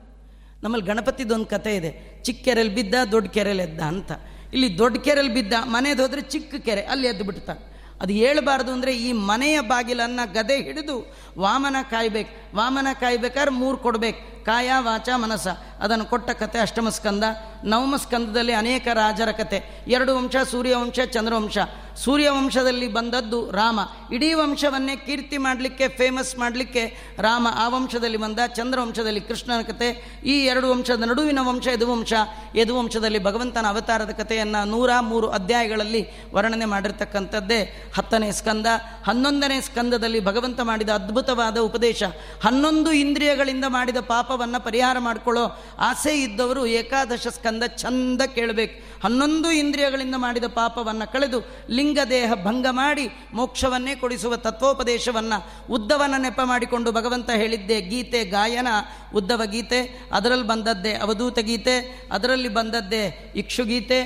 ನಮ್ಮಲ್ಲಿ ಗಣಪತಿದೊಂದು ಕತೆ ಇದೆ. ಚಿಕ್ಕ ಕೆರೆಯಲ್ಲಿ ಬಿದ್ದ ದೊಡ್ಡ ಕೆರೆಯಲ್ಲಿ ಎದ್ದ ಅಂತ. ಇಲ್ಲಿ ದೊಡ್ಡ ಕೆರೆಯಲ್ಲಿ ಬಿದ್ದ ಮನೆದು ಹೋದರೆ ಚಿಕ್ಕ ಕೆರೆ, ಅಲ್ಲಿ ಎದ್ದು ಬಿಡ್ತಾನೆ ಅದು ಹೇಳ್ಬಾರ್ದು ಅಂದರೆ ಈ ಮನೆಯ ಬಾಗಿಲನ್ನು ಗದೆ ಹಿಡಿದು ವಾಮನ ಕಾಯ್ಬೇಕು. ವಾಮನ ಕಾಯ್ಬೇಕಾದ್ರೆ ಮೂರು ಕೊಡಬೇಕು. ಕಾಯ, ವಾಚ, ಮನಸ. ಅದನ್ನು ಕೊಟ್ಟ ಕತೆ ಅಷ್ಟಮ ಸ್ಕಂದ. ನವಮ ಸ್ಕಂದದಲ್ಲಿ ಅನೇಕ ರಾಜರ ಕತೆ. ಎರಡು ವಂಶ ಸೂರ್ಯವಂಶ ಚಂದ್ರವಂಶ ಸೂರ್ಯವಂಶದಲ್ಲಿ ಬಂದದ್ದು ರಾಮ. ಇಡೀ ವಂಶವನ್ನೇ ಕೀರ್ತಿ ಮಾಡಲಿಕ್ಕೆ ಫೇಮಸ್ ಮಾಡಲಿಕ್ಕೆ ರಾಮ ಆ ವಂಶದಲ್ಲಿ ಬಂದ. ಚಂದ್ರವಂಶದಲ್ಲಿ ಕೃಷ್ಣನ ಕತೆ, ಈ ಎರಡು ವಂಶದ ನಡುವಿನ ವಂಶ ಯದುವಂಶ. ಯದುವಂಶದಲ್ಲಿ ಭಗವಂತನ ಅವತಾರದ ಕಥೆಯನ್ನು ನೂರ ಮೂರು ಅಧ್ಯಾಯಗಳಲ್ಲಿ ವರ್ಣನೆ ಮಾಡಿರ್ತಕ್ಕಂಥದ್ದೇ. ಹತ್ತನೇ ಸ್ಕಂದ. ಹನ್ನೊಂದನೇ ಸ್ಕಂದದಲ್ಲಿ ಭಗವಂತ ಮಾಡಿದ ಅದ್ಭುತವಾದ ಉಪದೇಶ. ಹನ್ನೊಂದು ಇಂದ್ರಿಯಗಳಿಂದ ಮಾಡಿದ ಪಾಪವನ್ನು ಪರಿಹಾರ ಮಾಡಿಕೊಳ್ಳೋ ಆಸೆ ಇದ್ದವರು ಏಕಾದಶ ಸ್ಕಂದ ಚಂದ ಕೇಳಬೇಕು. ಹನ್ನೊಂದು ಇಂದ್ರಿಯಗಳಿಂದ ಮಾಡಿದ ಪಾಪವನ್ನು ಕಳೆದು ಲಿಂಗದೇಹ ಭಂಗ ಮಾಡಿ ಮೋಕ್ಷವನ್ನೇ ಕೊಡಿಸುವ ತತ್ವೋಪದೇಶವನ್ನು ಉದ್ದವನ ನೆಪ ಮಾಡಿಕೊಂಡು ಭಗವಂತ ಹೇಳಿದ್ದೆ, ಗೀತೆ, ಗಾಯನ, ಉದ್ದವ ಗೀತೆ, ಅದರಲ್ಲಿ ಬಂದದ್ದೇ ಅವಧೂತ ಗೀತೆ, ಅದರಲ್ಲಿ ಬಂದದ್ದೇ ಇಕ್ಷುಗೀತೆ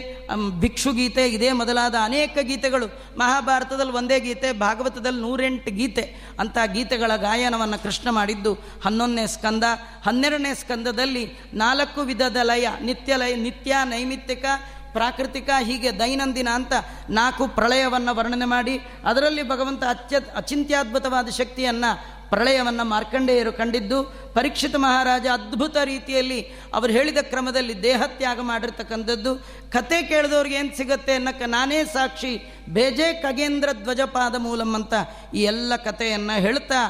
ಭಿಕ್ಷುಗೀತೆ ಇದೇ ಮೊದಲಾದ ಅನೇಕ ಗೀತೆಗಳು. ಮಹಾಭಾರತದಲ್ಲಿ ಒಂದೇ ಗೀತೆ, ಭಾಗವತದಲ್ಲಿ ನೂರೆಂಟು ಗೀತೆ. ಅಂಥ ಗೀತೆಗಳ ಗಾಯನವನ್ನು ಕೃಷ್ಣ ಮಾಡಿದ್ದು ಹನ್ನೊಂದನೇ ಸ್ಕಂದ. ಹನ್ನೆರಡನೇ ಸ್ಕಂದದಲ್ಲಿ ನಾಲ್ಕು ವಿಧದ ಲಯ, ನಿತ್ಯ ಲಯ, ನಿತ್ಯ ನೈಮಿತ್ತಿಕ ಪ್ರಾಕೃತಿಕ ಹೀಗೆ ದೈನಂದಿನ ಅಂತ ನಾಲ್ಕು ಪ್ರಳಯವನ್ನು ವರ್ಣನೆ ಮಾಡಿ, ಅದರಲ್ಲಿ ಭಗವಂತ ಅತ್ಯ ಅಚಿಂತ್ಯದ್ಭುತವಾದ ಶಕ್ತಿಯನ್ನು ಪ್ರಳಯವನ್ನು ಮಾರ್ಕಂಡೇಯರು ಕಂಡಿದ್ದು, ಪರೀಕ್ಷಿತ ಮಹಾರಾಜ ಅದ್ಭುತ ರೀತಿಯಲ್ಲಿ ಅವರು ಹೇಳಿದ ಕ್ರಮದಲ್ಲಿ ದೇಹತ್ಯಾಗ ಮಾಡಿರ್ತಕ್ಕಂಥದ್ದು. ಕತೆ ಕೇಳಿದವ್ರಿಗೆ ಏನು ಸಿಗುತ್ತೆ ಅನ್ನಕ್ಕೆ ನಾನೇ ಸಾಕ್ಷಿ ಬೇಜೆ ಖಗೇಂದ್ರ ಧ್ವಜಪಾದ ಮೂಲಂ ಅಂತ ಈ ಎಲ್ಲ ಕಥೆಯನ್ನು ಹೇಳ್ತಾ,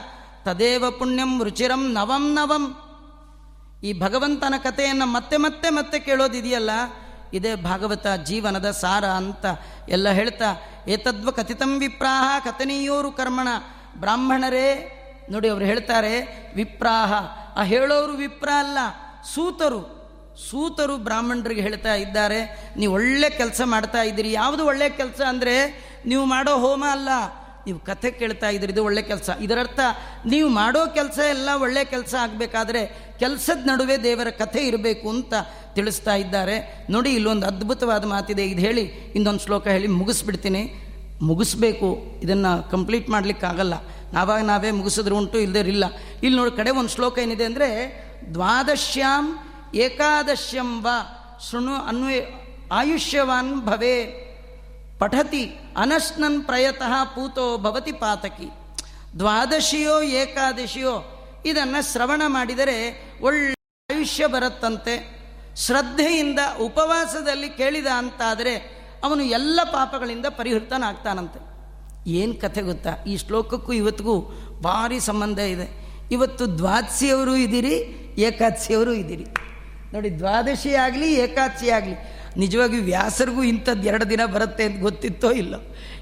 ತದೇವ ಪುಣ್ಯಂ ರುಚಿರಂ ನವಂ ನವಂ. ಈ ಭಗವಂತನ ಕಥೆಯನ್ನು ಮತ್ತೆ ಮತ್ತೆ ಮತ್ತೆ ಕೇಳೋದಿದೆಯಲ್ಲ ಇದೇ ಭಾಗವತ ಜೀವನದ ಸಾರ ಅಂತ ಎಲ್ಲ ಹೇಳ್ತಾ, ಏತದ್ವ ಕಥಿತಂ ವಿಪ್ರಾಹ ಕಥನೀಯೋರು ಕರ್ಮಣ. ಬ್ರಾಹ್ಮಣರೇ, ನೋಡಿ ಅವರು ಹೇಳ್ತಾರೆ, ವಿಪ್ರಾಹ. ಆ ಹೇಳೋರು ವಿಪ್ರ ಅಲ್ಲ, ಸೂತರು. ಸೂತರು ಬ್ರಾಹ್ಮಣರಿಗೆ ಹೇಳ್ತಾ ಇದ್ದಾರೆ, ನೀವು ಒಳ್ಳೆ ಕೆಲಸ ಮಾಡ್ತಾ ಇದ್ದೀರಿ. ಯಾವುದು ಒಳ್ಳೆ ಕೆಲಸ ಅಂದರೆ, ನೀವು ಮಾಡೋ ಹೋಮ ಅಲ್ಲ ನೀವು ಕಥೆ ಕೇಳ್ತಾ ಇದ್ದೀರಿ, ಇದು ಒಳ್ಳೆ ಕೆಲಸ. ಇದರರ್ಥ, ನೀವು ಮಾಡೋ ಕೆಲಸ ಎಲ್ಲ ಒಳ್ಳೆ ಕೆಲಸ ಆಗಬೇಕಾದ್ರೆ ಕೆಲಸದ ನಡುವೆ ದೇವರ ಕಥೆ ಇರಬೇಕು ಅಂತ ತಿಳಿಸ್ತಾ ಇದ್ದಾರೆ. ನೋಡಿ, ಇಲ್ಲೊಂದು ಅದ್ಭುತವಾದ ಮಾತಿದೆ. ಇದು ಹೇಳಿ, ಇನ್ನೊಂದು ಶ್ಲೋಕ ಹೇಳಿ ಮುಗಿಸ್ಬಿಡ್ತೀನಿ. ಮುಗಿಸ್ಬೇಕು, ಇದನ್ನು ಕಂಪ್ಲೀಟ್ ಮಾಡಲಿಕ್ಕಾಗಲ್ಲ. ನಾವಾಗ ನಾವೇ ಮುಗಿಸಿದ್ರು ಉಂಟು ಇಲ್ಲದಿರಲಿಲ್ಲ ಇಲ್ಲಿ ನೋಡಿ, ಕಡೆ ಒಂದು ಶ್ಲೋಕ ಏನಿದೆ ಅಂದರೆ, ದ್ವಾದಶ್ಯಾಂ ಏಕಾದಶ್ಯಂ ವಾ ಶೃಣು ಅನ್ವಯ ಆಯುಷ್ಯವಾನ್ ಭವೇ ಪಠತಿ ಅನಶ್ನನ್ ಪ್ರಯತಃ ಪೂತೋ ಭವತಿ ಪಾತಕಿ ದ್ವಾದಶಿಯೋ ಏಕಾದಶಿಯೋ ಇದನ್ನು ಶ್ರವಣ ಮಾಡಿದರೆ ಒಳ್ಳೆ ಆಯುಷ್ಯ ಬರುತ್ತಂತೆ. ಶ್ರದ್ಧೆಯಿಂದ ಉಪವಾಸದಲ್ಲಿ ಕೇಳಿದ ಅಂತಾದರೆ ಅವನು ಎಲ್ಲ ಪಾಪಗಳಿಂದ ಪರಿಹೃತನಾಗ್ತಾನಂತೆ ಏನು ಕಥೆ ಗೊತ್ತಾ? ಈ ಶ್ಲೋಕಕ್ಕೂ ಇವತ್ತಿಗೂ ಭಾರಿ ಸಂಬಂಧ ಇದೆ. ಇವತ್ತು ದ್ವಾದಶಿಯವರು ಇದ್ದೀರಿ, ಏಕಾದಶಿಯವರು ಇದ್ದೀರಿ. ನೋಡಿ, ದ್ವಾದಶಿ ಆಗಲಿ, ಏಕಾದಶಿ ನಿಜವಾಗಿ ವ್ಯಾಸರಿಗೂ ಇಂಥದ್ದು ಎರಡು ದಿನ ಬರುತ್ತೆ ಅಂತ ಗೊತ್ತಿತ್ತೋ ಇಲ್ಲ.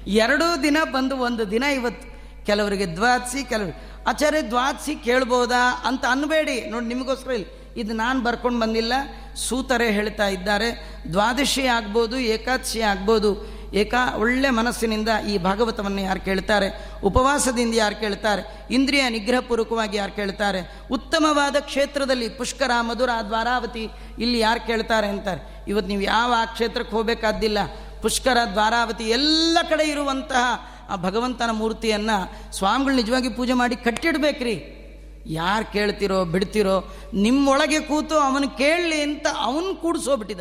ಎರಡೂ ದಿನ ಬಂದು ಒಂದು ದಿನ ಇವತ್ತು ಕೆಲವರಿಗೆ ದ್ವಾದಸಿ ಕೆಲವರು ಆಚಾರ್ಯ ದ್ವಾದಸಿ ಕೇಳ್ಬೋದಾ ಅಂತ ಅನ್ಬೇಡಿ ನೋಡಿ, ನಿಮಗೋಸ್ಕರ ಇಲ್ಲ. ಇದು ನಾನು ಬರ್ಕೊಂಡು ಬಂದಿಲ್ಲ. ಸೂತರೆ ಹೇಳ್ತಾ ಇದ್ದಾರೆ. ದ್ವಾದಶಿ ಆಗ್ಬೋದು, ಏಕಾದಶಿ ಆಗ್ಬೋದು. ಏಕಾ ಒಳ್ಳೆ ಮನಸ್ಸಿನಿಂದ ಈ ಭಾಗವತವನ್ನು ಯಾರು ಕೇಳ್ತಾರೆ? ಉಪವಾಸದಿಂದ ಯಾರು ಕೇಳ್ತಾರೆ? ಇಂದ್ರಿಯ ನಿಗ್ರಹಪೂರ್ವಕವಾಗಿ ಯಾರು ಕೇಳ್ತಾರೆ? ಉತ್ತಮವಾದ ಕ್ಷೇತ್ರದಲ್ಲಿ ಪುಷ್ಕರ, ಮಧುರ, ದ್ವಾರಾವತಿ ಇಲ್ಲಿ ಯಾರು ಕೇಳ್ತಾರೆ ಅಂತಾರೆ? ಇವತ್ತು ನೀವು ಯಾವ ಆ ಕ್ಷೇತ್ರಕ್ಕೆ ಹೋಗಬೇಕಾದ್ದಿಲ್ಲ. ಪುಷ್ಕರ, ದ್ವಾರಾವತಿ ಎಲ್ಲ ಕಡೆ ಇರುವಂತಹ ಆ ಭಗವಂತನ ಮೂರ್ತಿಯನ್ನು ಸ್ವಾಮಿಗಳು ನಿಜವಾಗಿ ಪೂಜೆ ಮಾಡಿ ಕಟ್ಟಿಡ್ಬೇಕ್ರಿ. ಯಾರು ಕೇಳ್ತಿರೋ, ಬಿಡ್ತಿರೋ, ನಿಮ್ಮೊಳಗೆ ಕೂತು ಅವನು ಕೇಳಲಿ ಅಂತ ಅವನು ಕೂಡಿಸೋಬಿಟ್ಟಿದ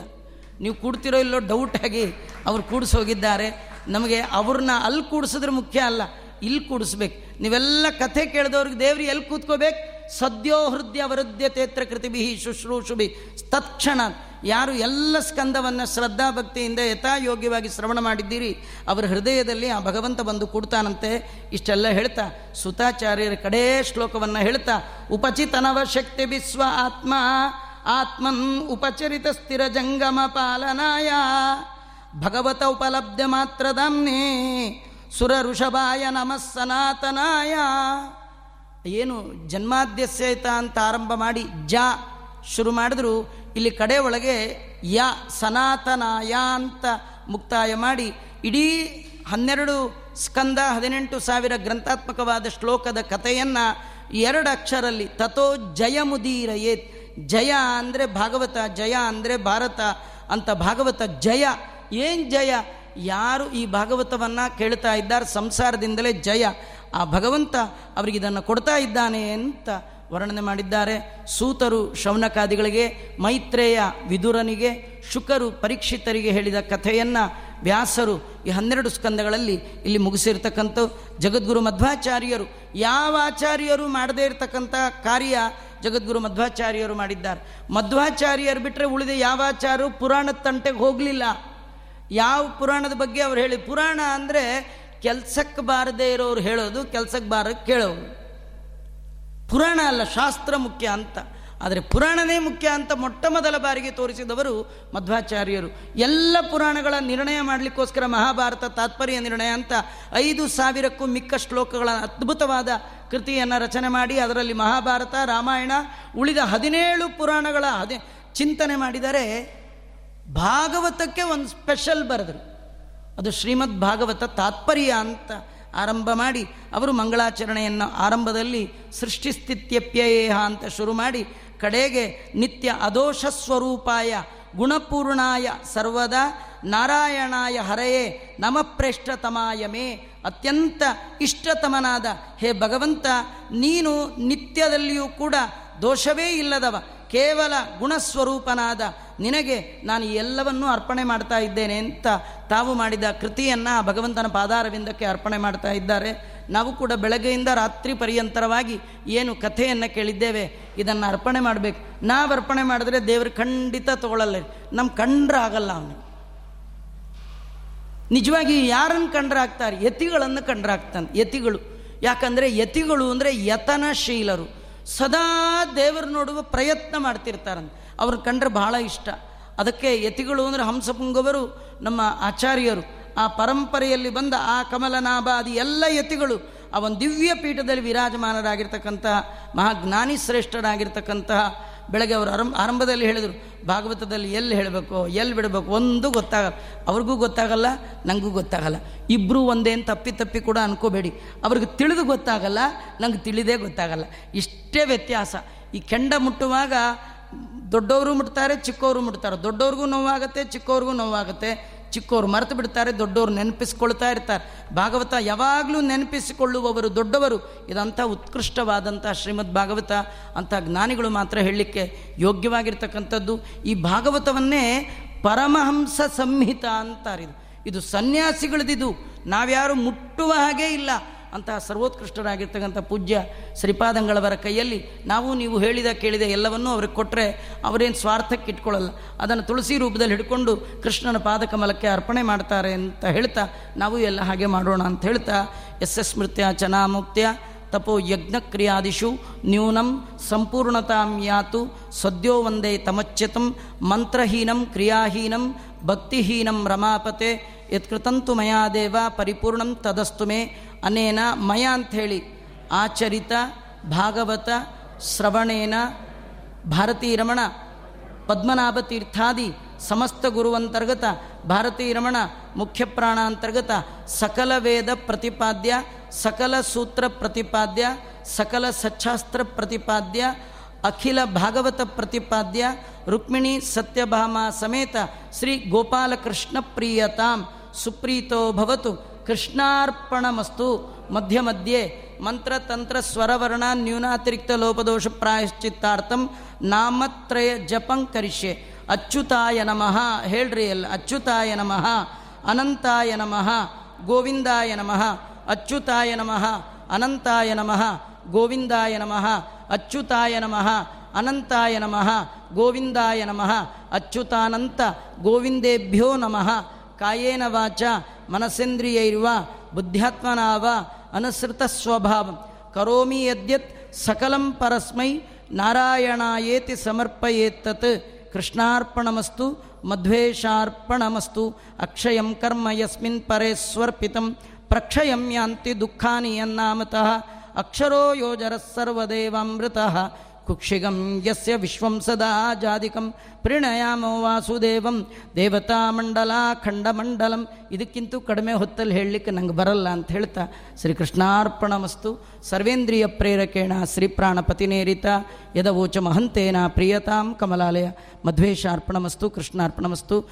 ನೀವು ಕೂಡ್ತಿರೋ ಇಲ್ಲೋ ಡೌಟ್ ಆಗಿ ಅವ್ರು ಕೂಡಿಸೋಗಿದ್ದಾರೆ. ನಮಗೆ ಅವ್ರನ್ನ ಅಲ್ಲಿ ಕೂಡಿಸಿದ್ರೆ ಮುಖ್ಯ ಅಲ್ಲ, ಇಲ್ಲಿ ಕೂಡಿಸ್ಬೇಕು. ನೀವೆಲ್ಲ ಕಥೆ ಕೇಳಿದವ್ರಿಗೆ ದೇವ್ರಿಗೆ ಎಲ್ಲಿ ಕೂತ್ಕೋಬೇಕು? ಸದ್ಯೋ ಹೃದಯ ವರುದ್ಯ ತೇತ್ರ ಕೃತಿಭಿ ಶುಶ್ರೂಷುಭಿ. ತತ್ಕ್ಷಣ ಯಾರು ಎಲ್ಲ ಸ್ಕಂದವನ್ನು ಶ್ರದ್ಧಾ ಭಕ್ತಿಯಿಂದ ಯಥಾಯೋಗ್ಯವಾಗಿ ಶ್ರವಣ ಮಾಡಿದ್ದೀರಿ, ಅವರ ಹೃದಯದಲ್ಲಿ ಆ ಭಗವಂತ ಬಂದು ಕೂಡ್ತಾನಂತೆ. ಇಷ್ಟೆಲ್ಲ ಹೇಳ್ತಾ ಸುತಾಚಾರ್ಯರ ಕಡೇ ಶ್ಲೋಕವನ್ನು ಹೇಳ್ತಾ, ಉಪಚಿತನವ ಶಕ್ತಿ ವಿಶ್ವ ಆತ್ಮ. ಆತ್ಮನ್ ಉಪಚರಿತ ಸ್ಥಿರ ಜಂಗಮ ಪಾಲನಾಯ. ಭಗವತ ಉಪಲಬ್ಧ ಮಾತ್ರದಮ್ನೇ ಸುರ ಋಷಭಾಯ ನಮಃ ಸನಾತನಾಯ. ಏನು ಜನ್ಮಾದ್ಯಸ್ಯತ ಅಂತ ಆರಂಭ ಮಾಡಿ ಜ ಶುರು ಮಾಡಿದ್ರು. ಇಲ್ಲಿ ಕಡೆ ಒಳಗೆ ಯ ಸನಾತನಾಯ ಅಂತ ಮುಕ್ತಾಯ ಮಾಡಿ ಇಡೀ ಹನ್ನೆರಡು ಸ್ಕಂದ ಹದಿನೆಂಟು ಸಾವಿರ ಗ್ರಂಥಾತ್ಮಕವಾದ ಶ್ಲೋಕದ ಕಥೆಯನ್ನು ಎರಡು ಅಕ್ಷರಲ್ಲಿ ತಥೋ ಜಯಮುದೀರಯೇತ್ ಜಯ ಅಂದರೆ ಭಾಗವತ, ಜಯ ಅಂದರೆ ಭಾರತ ಅಂತ ಭಾಗವತ ಜಯ. ಏನು ಜಯ? ಯಾರು ಈ ಭಾಗವತವನ್ನು ಕೇಳ್ತಾ ಇದ್ದಾರೆ? ಸಂಸಾರದಿಂದಲೇ ಜಯ. ಆ ಭಗವಂತ ಅವರಿಗೆ ಇದನ್ನು ಕೊಡ್ತಾ ಇದ್ದಾನೆ ಅಂತ ವರ್ಣನೆ ಮಾಡಿದ್ದಾರೆ. ಸೂತರು ಶೌನಕಾದಿಗಳಿಗೆ, ಮೈತ್ರೇಯ ವಿದುರನಿಗೆ, ಶುಕರು ಪರೀಕ್ಷಿತರಿಗೆ ಹೇಳಿದ ಕಥೆಯನ್ನು ವ್ಯಾಸರು ಈ ಹನ್ನೆರಡು ಸ್ಕಂದಗಳಲ್ಲಿ ಇಲ್ಲಿ ಮುಗಿಸಿರ್ತಕ್ಕಂಥ ಜಗದ್ಗುರು ಮಧ್ವಾಚಾರ್ಯರು, ಯಾವ ಆಚಾರ್ಯರು ಮಾಡದೇ ಇರತಕ್ಕಂಥ ಕಾರ್ಯ ಜಗದ್ಗುರು ಮಧ್ವಾಚಾರ್ಯರು ಮಾಡಿದ್ದಾರೆ. ಮಧ್ವಾಚಾರ್ಯರು ಬಿಟ್ಟರೆ ಉಳಿದ ಯಾವ ಆಚಾರ್ಯರು ಪುರಾಣದ ತಂಟೆಗೆ ಹೋಗಲಿಲ್ಲ. ಯಾವ ಪುರಾಣದ ಬಗ್ಗೆ ಅವ್ರು ಹೇಳಿ, ಪುರಾಣ ಅಂದರೆ ಕೆಲಸಕ್ಕೆ ಬಾರದೇ ಇರೋರು ಹೇಳೋದು ಕೆಲಸಕ್ಕೆ ಬಾರ ಕೇಳೋರು ಪುರಾಣ ಅಲ್ಲ, ಶಾಸ್ತ್ರ ಮುಖ್ಯ ಅಂತ. ಆದರೆ ಪುರಾಣನೇ ಮುಖ್ಯ ಅಂತ ಮೊಟ್ಟ ಮೊದಲ ಬಾರಿಗೆ ತೋರಿಸಿದವರು ಮಧ್ವಾಚಾರ್ಯರು. ಎಲ್ಲ ಪುರಾಣಗಳ ನಿರ್ಣಯ ಮಾಡಲಿಕ್ಕೋಸ್ಕರ ಮಹಾಭಾರತ ತಾತ್ಪರ್ಯ ನಿರ್ಣಯ ಅಂತ ಐದು ಸಾವಿರಕ್ಕೂ ಮಿಕ್ಕ ಶ್ಲೋಕಗಳ ಅದ್ಭುತವಾದ ಕೃತಿಯನ್ನು ರಚನೆ ಮಾಡಿ ಅದರಲ್ಲಿ ಮಹಾಭಾರತ, ರಾಮಾಯಣ, ಉಳಿದ ಹದಿನೇಳು ಪುರಾಣಗಳ ಹದಿ ಚಿಂತನೆ ಮಾಡಿದರೆ ಭಾಗವತಕ್ಕೆ ಒಂದು ಸ್ಪೆಷಲ್ ಬರೆದರು. ಅದು ಶ್ರೀಮದ್ ಭಾಗವತ ತಾತ್ಪರ್ಯ ಅಂತ ಆರಂಭ ಮಾಡಿ ಅವರು ಮಂಗಳಾಚರಣೆಯನ್ನು ಆರಂಭದಲ್ಲಿ ಸೃಷ್ಟಿಸ್ಥಿತ್ಯಪ್ಯಯೇಹ ಅಂತ ಶುರು ಮಾಡಿ ಕಡೆಗೆ ನಿತ್ಯ ಅದೋಷ ಸ್ವರೂಪಾಯ ಗುಣಪೂರ್ಣಾಯ ಸರ್ವದ ನಾರಾಯಣಾಯ ಹರೆಯೇ ನಮಪ್ರೇಷ್ಠತಮಾಯ ಮೇ ಅತ್ಯಂತ ಇಷ್ಟತಮನಾದ ಹೇ ಭಗವಂತ, ನೀನು ನಿತ್ಯದಲ್ಲಿಯೂ ಕೂಡ ದೋಷವೇ ಇಲ್ಲದವ, ಕೇವಲ ಗುಣಸ್ವರೂಪನಾದ ನಿನಗೆ ನಾನು ಎಲ್ಲವನ್ನೂ ಅರ್ಪಣೆ ಮಾಡ್ತಾ ಇದ್ದೇನೆ ಅಂತ ತಾವು ಮಾಡಿದ ಕೃತಿಯನ್ನು ಭಗವಂತನ ಪಾದಾರವಿಂದಕ್ಕೆ ಅರ್ಪಣೆ ಮಾಡ್ತಾ ಇದ್ದಾರೆ. ನಾವು ಕೂಡ ಬೆಳಗ್ಗೆಯಿಂದ ರಾತ್ರಿ ಪರ್ಯಂತರವಾಗಿ ಏನು ಕಥೆಯನ್ನು ಕೇಳಿದ್ದೇವೆ, ಇದನ್ನು ಅರ್ಪಣೆ ಮಾಡಬೇಕು. ನಾವು ಅರ್ಪಣೆ ಮಾಡಿದ್ರೆ ದೇವರು ಖಂಡಿತ ತಗೊಳ್ಳಲ್ಲ ನಮ್ಮ ಕಂಡ್ರೆ ಆಗಲ್ಲ ಅವನು. ನಿಜವಾಗಿ ಯಾರನ್ನು ಕಂಡ್ರಾಗ್ತಾರೆ? ಯತಿಗಳನ್ನು ಕಂಡ್ರಾಗ್ತಾನೆ. ಯತಿಗಳು. ಯಾಕಂದರೆ ಯತಿಗಳು ಅಂದರೆ ಯತನಶೀಲರು. ಸದಾ ದೇವರು ನೋಡುವ ಪ್ರಯತ್ನ ಮಾಡ್ತಿರ್ತಾರಂತೆ. ಅವ್ರು ಕಂಡ್ರೆ ಬಹಳ ಇಷ್ಟ. ಅದಕ್ಕೆ ಯತಿಗಳು ಅಂದರೆ ಹಂಸಪುಂಗವರು, ನಮ್ಮ ಆಚಾರ್ಯರು, ಆ ಪರಂಪರೆಯಲ್ಲಿ ಬಂದ ಆ ಕಮಲನಾಭಾದಿ ಎಲ್ಲ ಯತಿಗಳು, ಆ ಒಂದು ದಿವ್ಯ ಪೀಠದಲ್ಲಿ ವಿರಾಜಮಾನರಾಗಿರ್ತಕ್ಕಂತಹ ಮಹಾಜ್ಞಾನಿ ಶ್ರೇಷ್ಠರಾಗಿರ್ತಕ್ಕಂತಹ ಬೆಳಗ್ಗೆ ಅವರು ಆರಂಭ ಆರಂಭದಲ್ಲಿ ಹೇಳಿದರು, ಭಾಗವತದಲ್ಲಿ ಎಲ್ಲಿ ಹೇಳಬೇಕು, ಎಲ್ಲಿ ಬಿಡಬೇಕು, ಒಂದು ಗೊತ್ತಾಗಲ್ಲ. ಅವ್ರಿಗೂ ಗೊತ್ತಾಗಲ್ಲ ನನಗೂ ಗೊತ್ತಾಗಲ್ಲ. ಇಬ್ಬರೂ ಒಂದೇನು ತಪ್ಪಿ ತಪ್ಪಿ ಕೂಡ ಅನ್ಕೋಬೇಡಿ. ಅವ್ರಿಗೆ ತಿಳಿದು ಗೊತ್ತಾಗಲ್ಲ, ನಂಗೆ ತಿಳಿದೇ ಗೊತ್ತಾಗಲ್ಲ. ಇಷ್ಟೇ ವ್ಯತ್ಯಾಸ. ಈ ಕೆಂಡ ಮುಟ್ಟುವಾಗ ದೊಡ್ಡವರು ಮುಟ್ತಾರೆ ಚಿಕ್ಕವರು ಮುಟ್ತಾರೆ. ದೊಡ್ಡವ್ರಿಗೂ ನೋವಾಗುತ್ತೆ ಚಿಕ್ಕವ್ರಿಗೂ ನೋವಾಗುತ್ತೆ. ಚಿಕ್ಕವರು ಮರೆತು ಬಿಡ್ತಾರೆ ದೊಡ್ಡವರು ನೆನಪಿಸ್ಕೊಳ್ತಾ ಇರ್ತಾರೆ. ಭಾಗವತ ಯಾವಾಗಲೂ ನೆನಪಿಸಿಕೊಳ್ಳುವವರು ದೊಡ್ಡವರು. ಇದಂಥ ಉತ್ಕೃಷ್ಟವಾದಂಥ ಶ್ರೀಮದ್ ಭಾಗವತ, ಅಂಥ ಜ್ಞಾನಿಗಳು ಮಾತ್ರ ಹೇಳಲಿಕ್ಕೆ ಯೋಗ್ಯವಾಗಿರ್ತಕ್ಕಂಥದ್ದು. ಈ ಭಾಗವತವನ್ನೇ ಪರಮಹಂಸ ಸಂಹಿತ ಅಂತಾರಿದು ಇದು ಸನ್ಯಾಸಿಗಳದಿದು. ನಾವ್ಯಾರು ಮುಟ್ಟುವ ಹಾಗೆ ಇಲ್ಲ. ಅಂತಹ ಸರ್ವೋತ್ಕೃಷ್ಟರಾಗಿರ್ತಕ್ಕಂಥ ಪೂಜ್ಯ ಶ್ರೀಪಾದಂಗಳವರ ಕೈಯಲ್ಲಿ ನಾವು ನೀವು ಹೇಳಿದ ಕೇಳಿದ ಎಲ್ಲವನ್ನೂ ಅವ್ರಿಗೆ ಕೊಟ್ಟರೆ ಅವರೇನು ಸ್ವಾರ್ಥಕ್ಕೆ ಇಟ್ಕೊಳ್ಳಲ್ಲ ಅದನ್ನು ತುಳಸಿ ರೂಪದಲ್ಲಿ ಹಿಡ್ಕೊಂಡು ಕೃಷ್ಣನ ಪಾದಕಮಲಕ್ಕೆ ಅರ್ಪಣೆ ಮಾಡ್ತಾರೆ ಅಂತ ಹೇಳ್ತಾ ನಾವು ಎಲ್ಲ ಹಾಗೆ ಮಾಡೋಣ ಅಂತ ಹೇಳ್ತಾ ಎಸ್ ಎಸ್ ಸ್ಮೃತ್ಯ ಚನಾಮುಕ್ತ್ಯ ತಪೋ ಯಜ್ಞಕ್ರಿಯಾದಿಷು ನ್ಯೂನಂ ಸಂಪೂರ್ಣತಾಂ ಯಾತು ಸದ್ಯೋ ವಂದೇ ತಮಚ್ಯತಂ ಮಂತ್ರಹೀನಂ ಕ್ರಿಯಾಹೀನಂ ಭಕ್ತಿಹೀನಂ ರಮಾಪತೆ ಯತ್ಕೃತಂತು ಮಯಾದೇವ ಪರಿಪೂರ್ಣಂ ತದಸ್ತು ಮೇ ಅನೇನ ಮಯ ಅಂಥೇಳಿ. ಆಚರಿತ, ಭಾಗವತ, ಶ್ರವಣೇನ ಭಾರತೀ ರಮಣ ಪದ್ಮನಾಭ ತೀರ್ಥಾದಿ, ಸಮಸ್ತ ಗುರುವಂತರ್ಗತ ಭಾರತೀ ರಮಣ ಮುಖ್ಯ ಪ್ರಾಣಾಂತರ್ಗತ ಸಕಲ ವೇದ ಪ್ರತಿಪಾದ್ಯ, ಸಕಲ ಸೂತ್ರ ಪ್ರತಿಪಾದ್ಯ, ಸಕಲ ಸಚ್ಚಾಸ್ತ್ರ ಪ್ರತಿಪಾದ್ಯ, ಅಖಿಲ ಭಾಗವತ ಪ್ರತಿಪಾದ್ಯ, ರುಕ್ಮಿಣಿ ಸತ್ಯಭಾಮ ಸಮೇತ ಶ್ರೀ ಗೋಪಾಲಕೃಷ್ಣ ಪ್ರಿಯತಾಂ. ಸುಪ್ರೀತೋ ಭವತು. ಕೃಷ್ಣಾರ್ಪಣಮಸ್ತು. ಮಧ್ಯ ಮಧ್ಯೆ ಮಂತ್ರತಂತ್ರ ಸ್ವರವರ್ಣ ನ್ಯೂನಾತಿರಿಕ್ತ ಲೋಪದೋಷ ಪ್ರಾಯಶ್ಚಿತ್ತಾರ್ಥಂ ನಾಮತ್ರಯ ಜಪಂ ಕರಿಷ್ಯೆ. ಅಚ್ಯುತಾಯ ನಮಃ. ಹೇಳ್ರಿ ಎಲ್ಲ. ಅಚ್ಯುತಾಯ ನಮಃ. ಅನಂತಾಯ ನಮಃ. ಗೋವಿಂದಾಯ ನಮಃ. ಅಚ್ಯುತಾಯ ನಮಃ. ಅನಂತಾಯ ನಮಃ. ಗೋವಿಂದಾಯ ನಮಃ. ಅಚ್ಯುತಾಯ ನಮಃ. ಅನಂತಾಯ ನಮಃ. ಗೋವಿಂದಾಯ ನಮಃ. ಅಚ್ಯುತಾನಂತ ಗೋವಿಂದೇಭ್ಯೋ ನಮಃ. ಕಾಯೇನ ವಾಚ. ಮನಸ್ಸೇಂದ್ರಿಯೈರ್ವ ಬುದ್ಧ್ಯಾತ್ಮನಾವ, ಅನುಸೃತ ಸ್ವಭಾವಂ. ಕರೋಮಿ ಯದ್ಯತ್ ಸಕಲಂ ಪರಸ್ಮೈ ನಾರಾಯಣಾಯೇತಿ ಸಮರ್ಪಯೇತ್ತತ್ ಕೃಷ್ಣಾರ್ಪಣಮಸ್ತು ಮಧ್ವೇಶಾರ್ಪಣಮಸ್ತು ಅಕ್ಷಯಂ ಕರ್ಮ ಯಸ್ಮಿನ್ ಪರೇ ಸ್ವರ್ಪಿತಂ. ಪ್ರಕ್ಷಯಂ ಯಾಂತಿ ದುಃಖಾನಿ ಯನ್ನಾಮತಃ. ಅಕ್ಷರೋ ಯೋಜರ ಕುಕ್ಷಿಗಂ ಯಸ್ಯ ವಿಶ್ವಂ ಸದಾ ಜಾದಿಕಂ ಪ್ರಣಯಾಮೋ ವಾಸುದೇವಂ ದೇವತಾಮಂಡಲ ಖಂಡಮಂಡಲಂ ಇದಕ್ಕಿಂತೂ ಕಡಿಮೆ ಹೊತ್ತಲ್ಲಿ ಹೇಳಲಿಕ್ಕೆ ನಂಗೆ ಬರಲ್ಲ ಅಂತ ಹೇಳ್ತಾ ಶ್ರೀಕೃಷ್ಣಾರ್ಪಣಮಸ್ತು। ಸರ್ವೇಂದ್ರಿಯ ಪ್ರೇರಕೇಣ ಶ್ರೀಪ್ರಾಣಪತಿನೇರಿತ ಯದವೋಚ ಮಹಂತೇನ ಪ್ರಿಯತಾಂ ಕಮಲಾಲಯ। ಮಧ್ವೇಶಾರ್ಪಣಮಸ್ತು, ಕೃಷ್ಣಾರ್ಪಣಮಸ್ತು।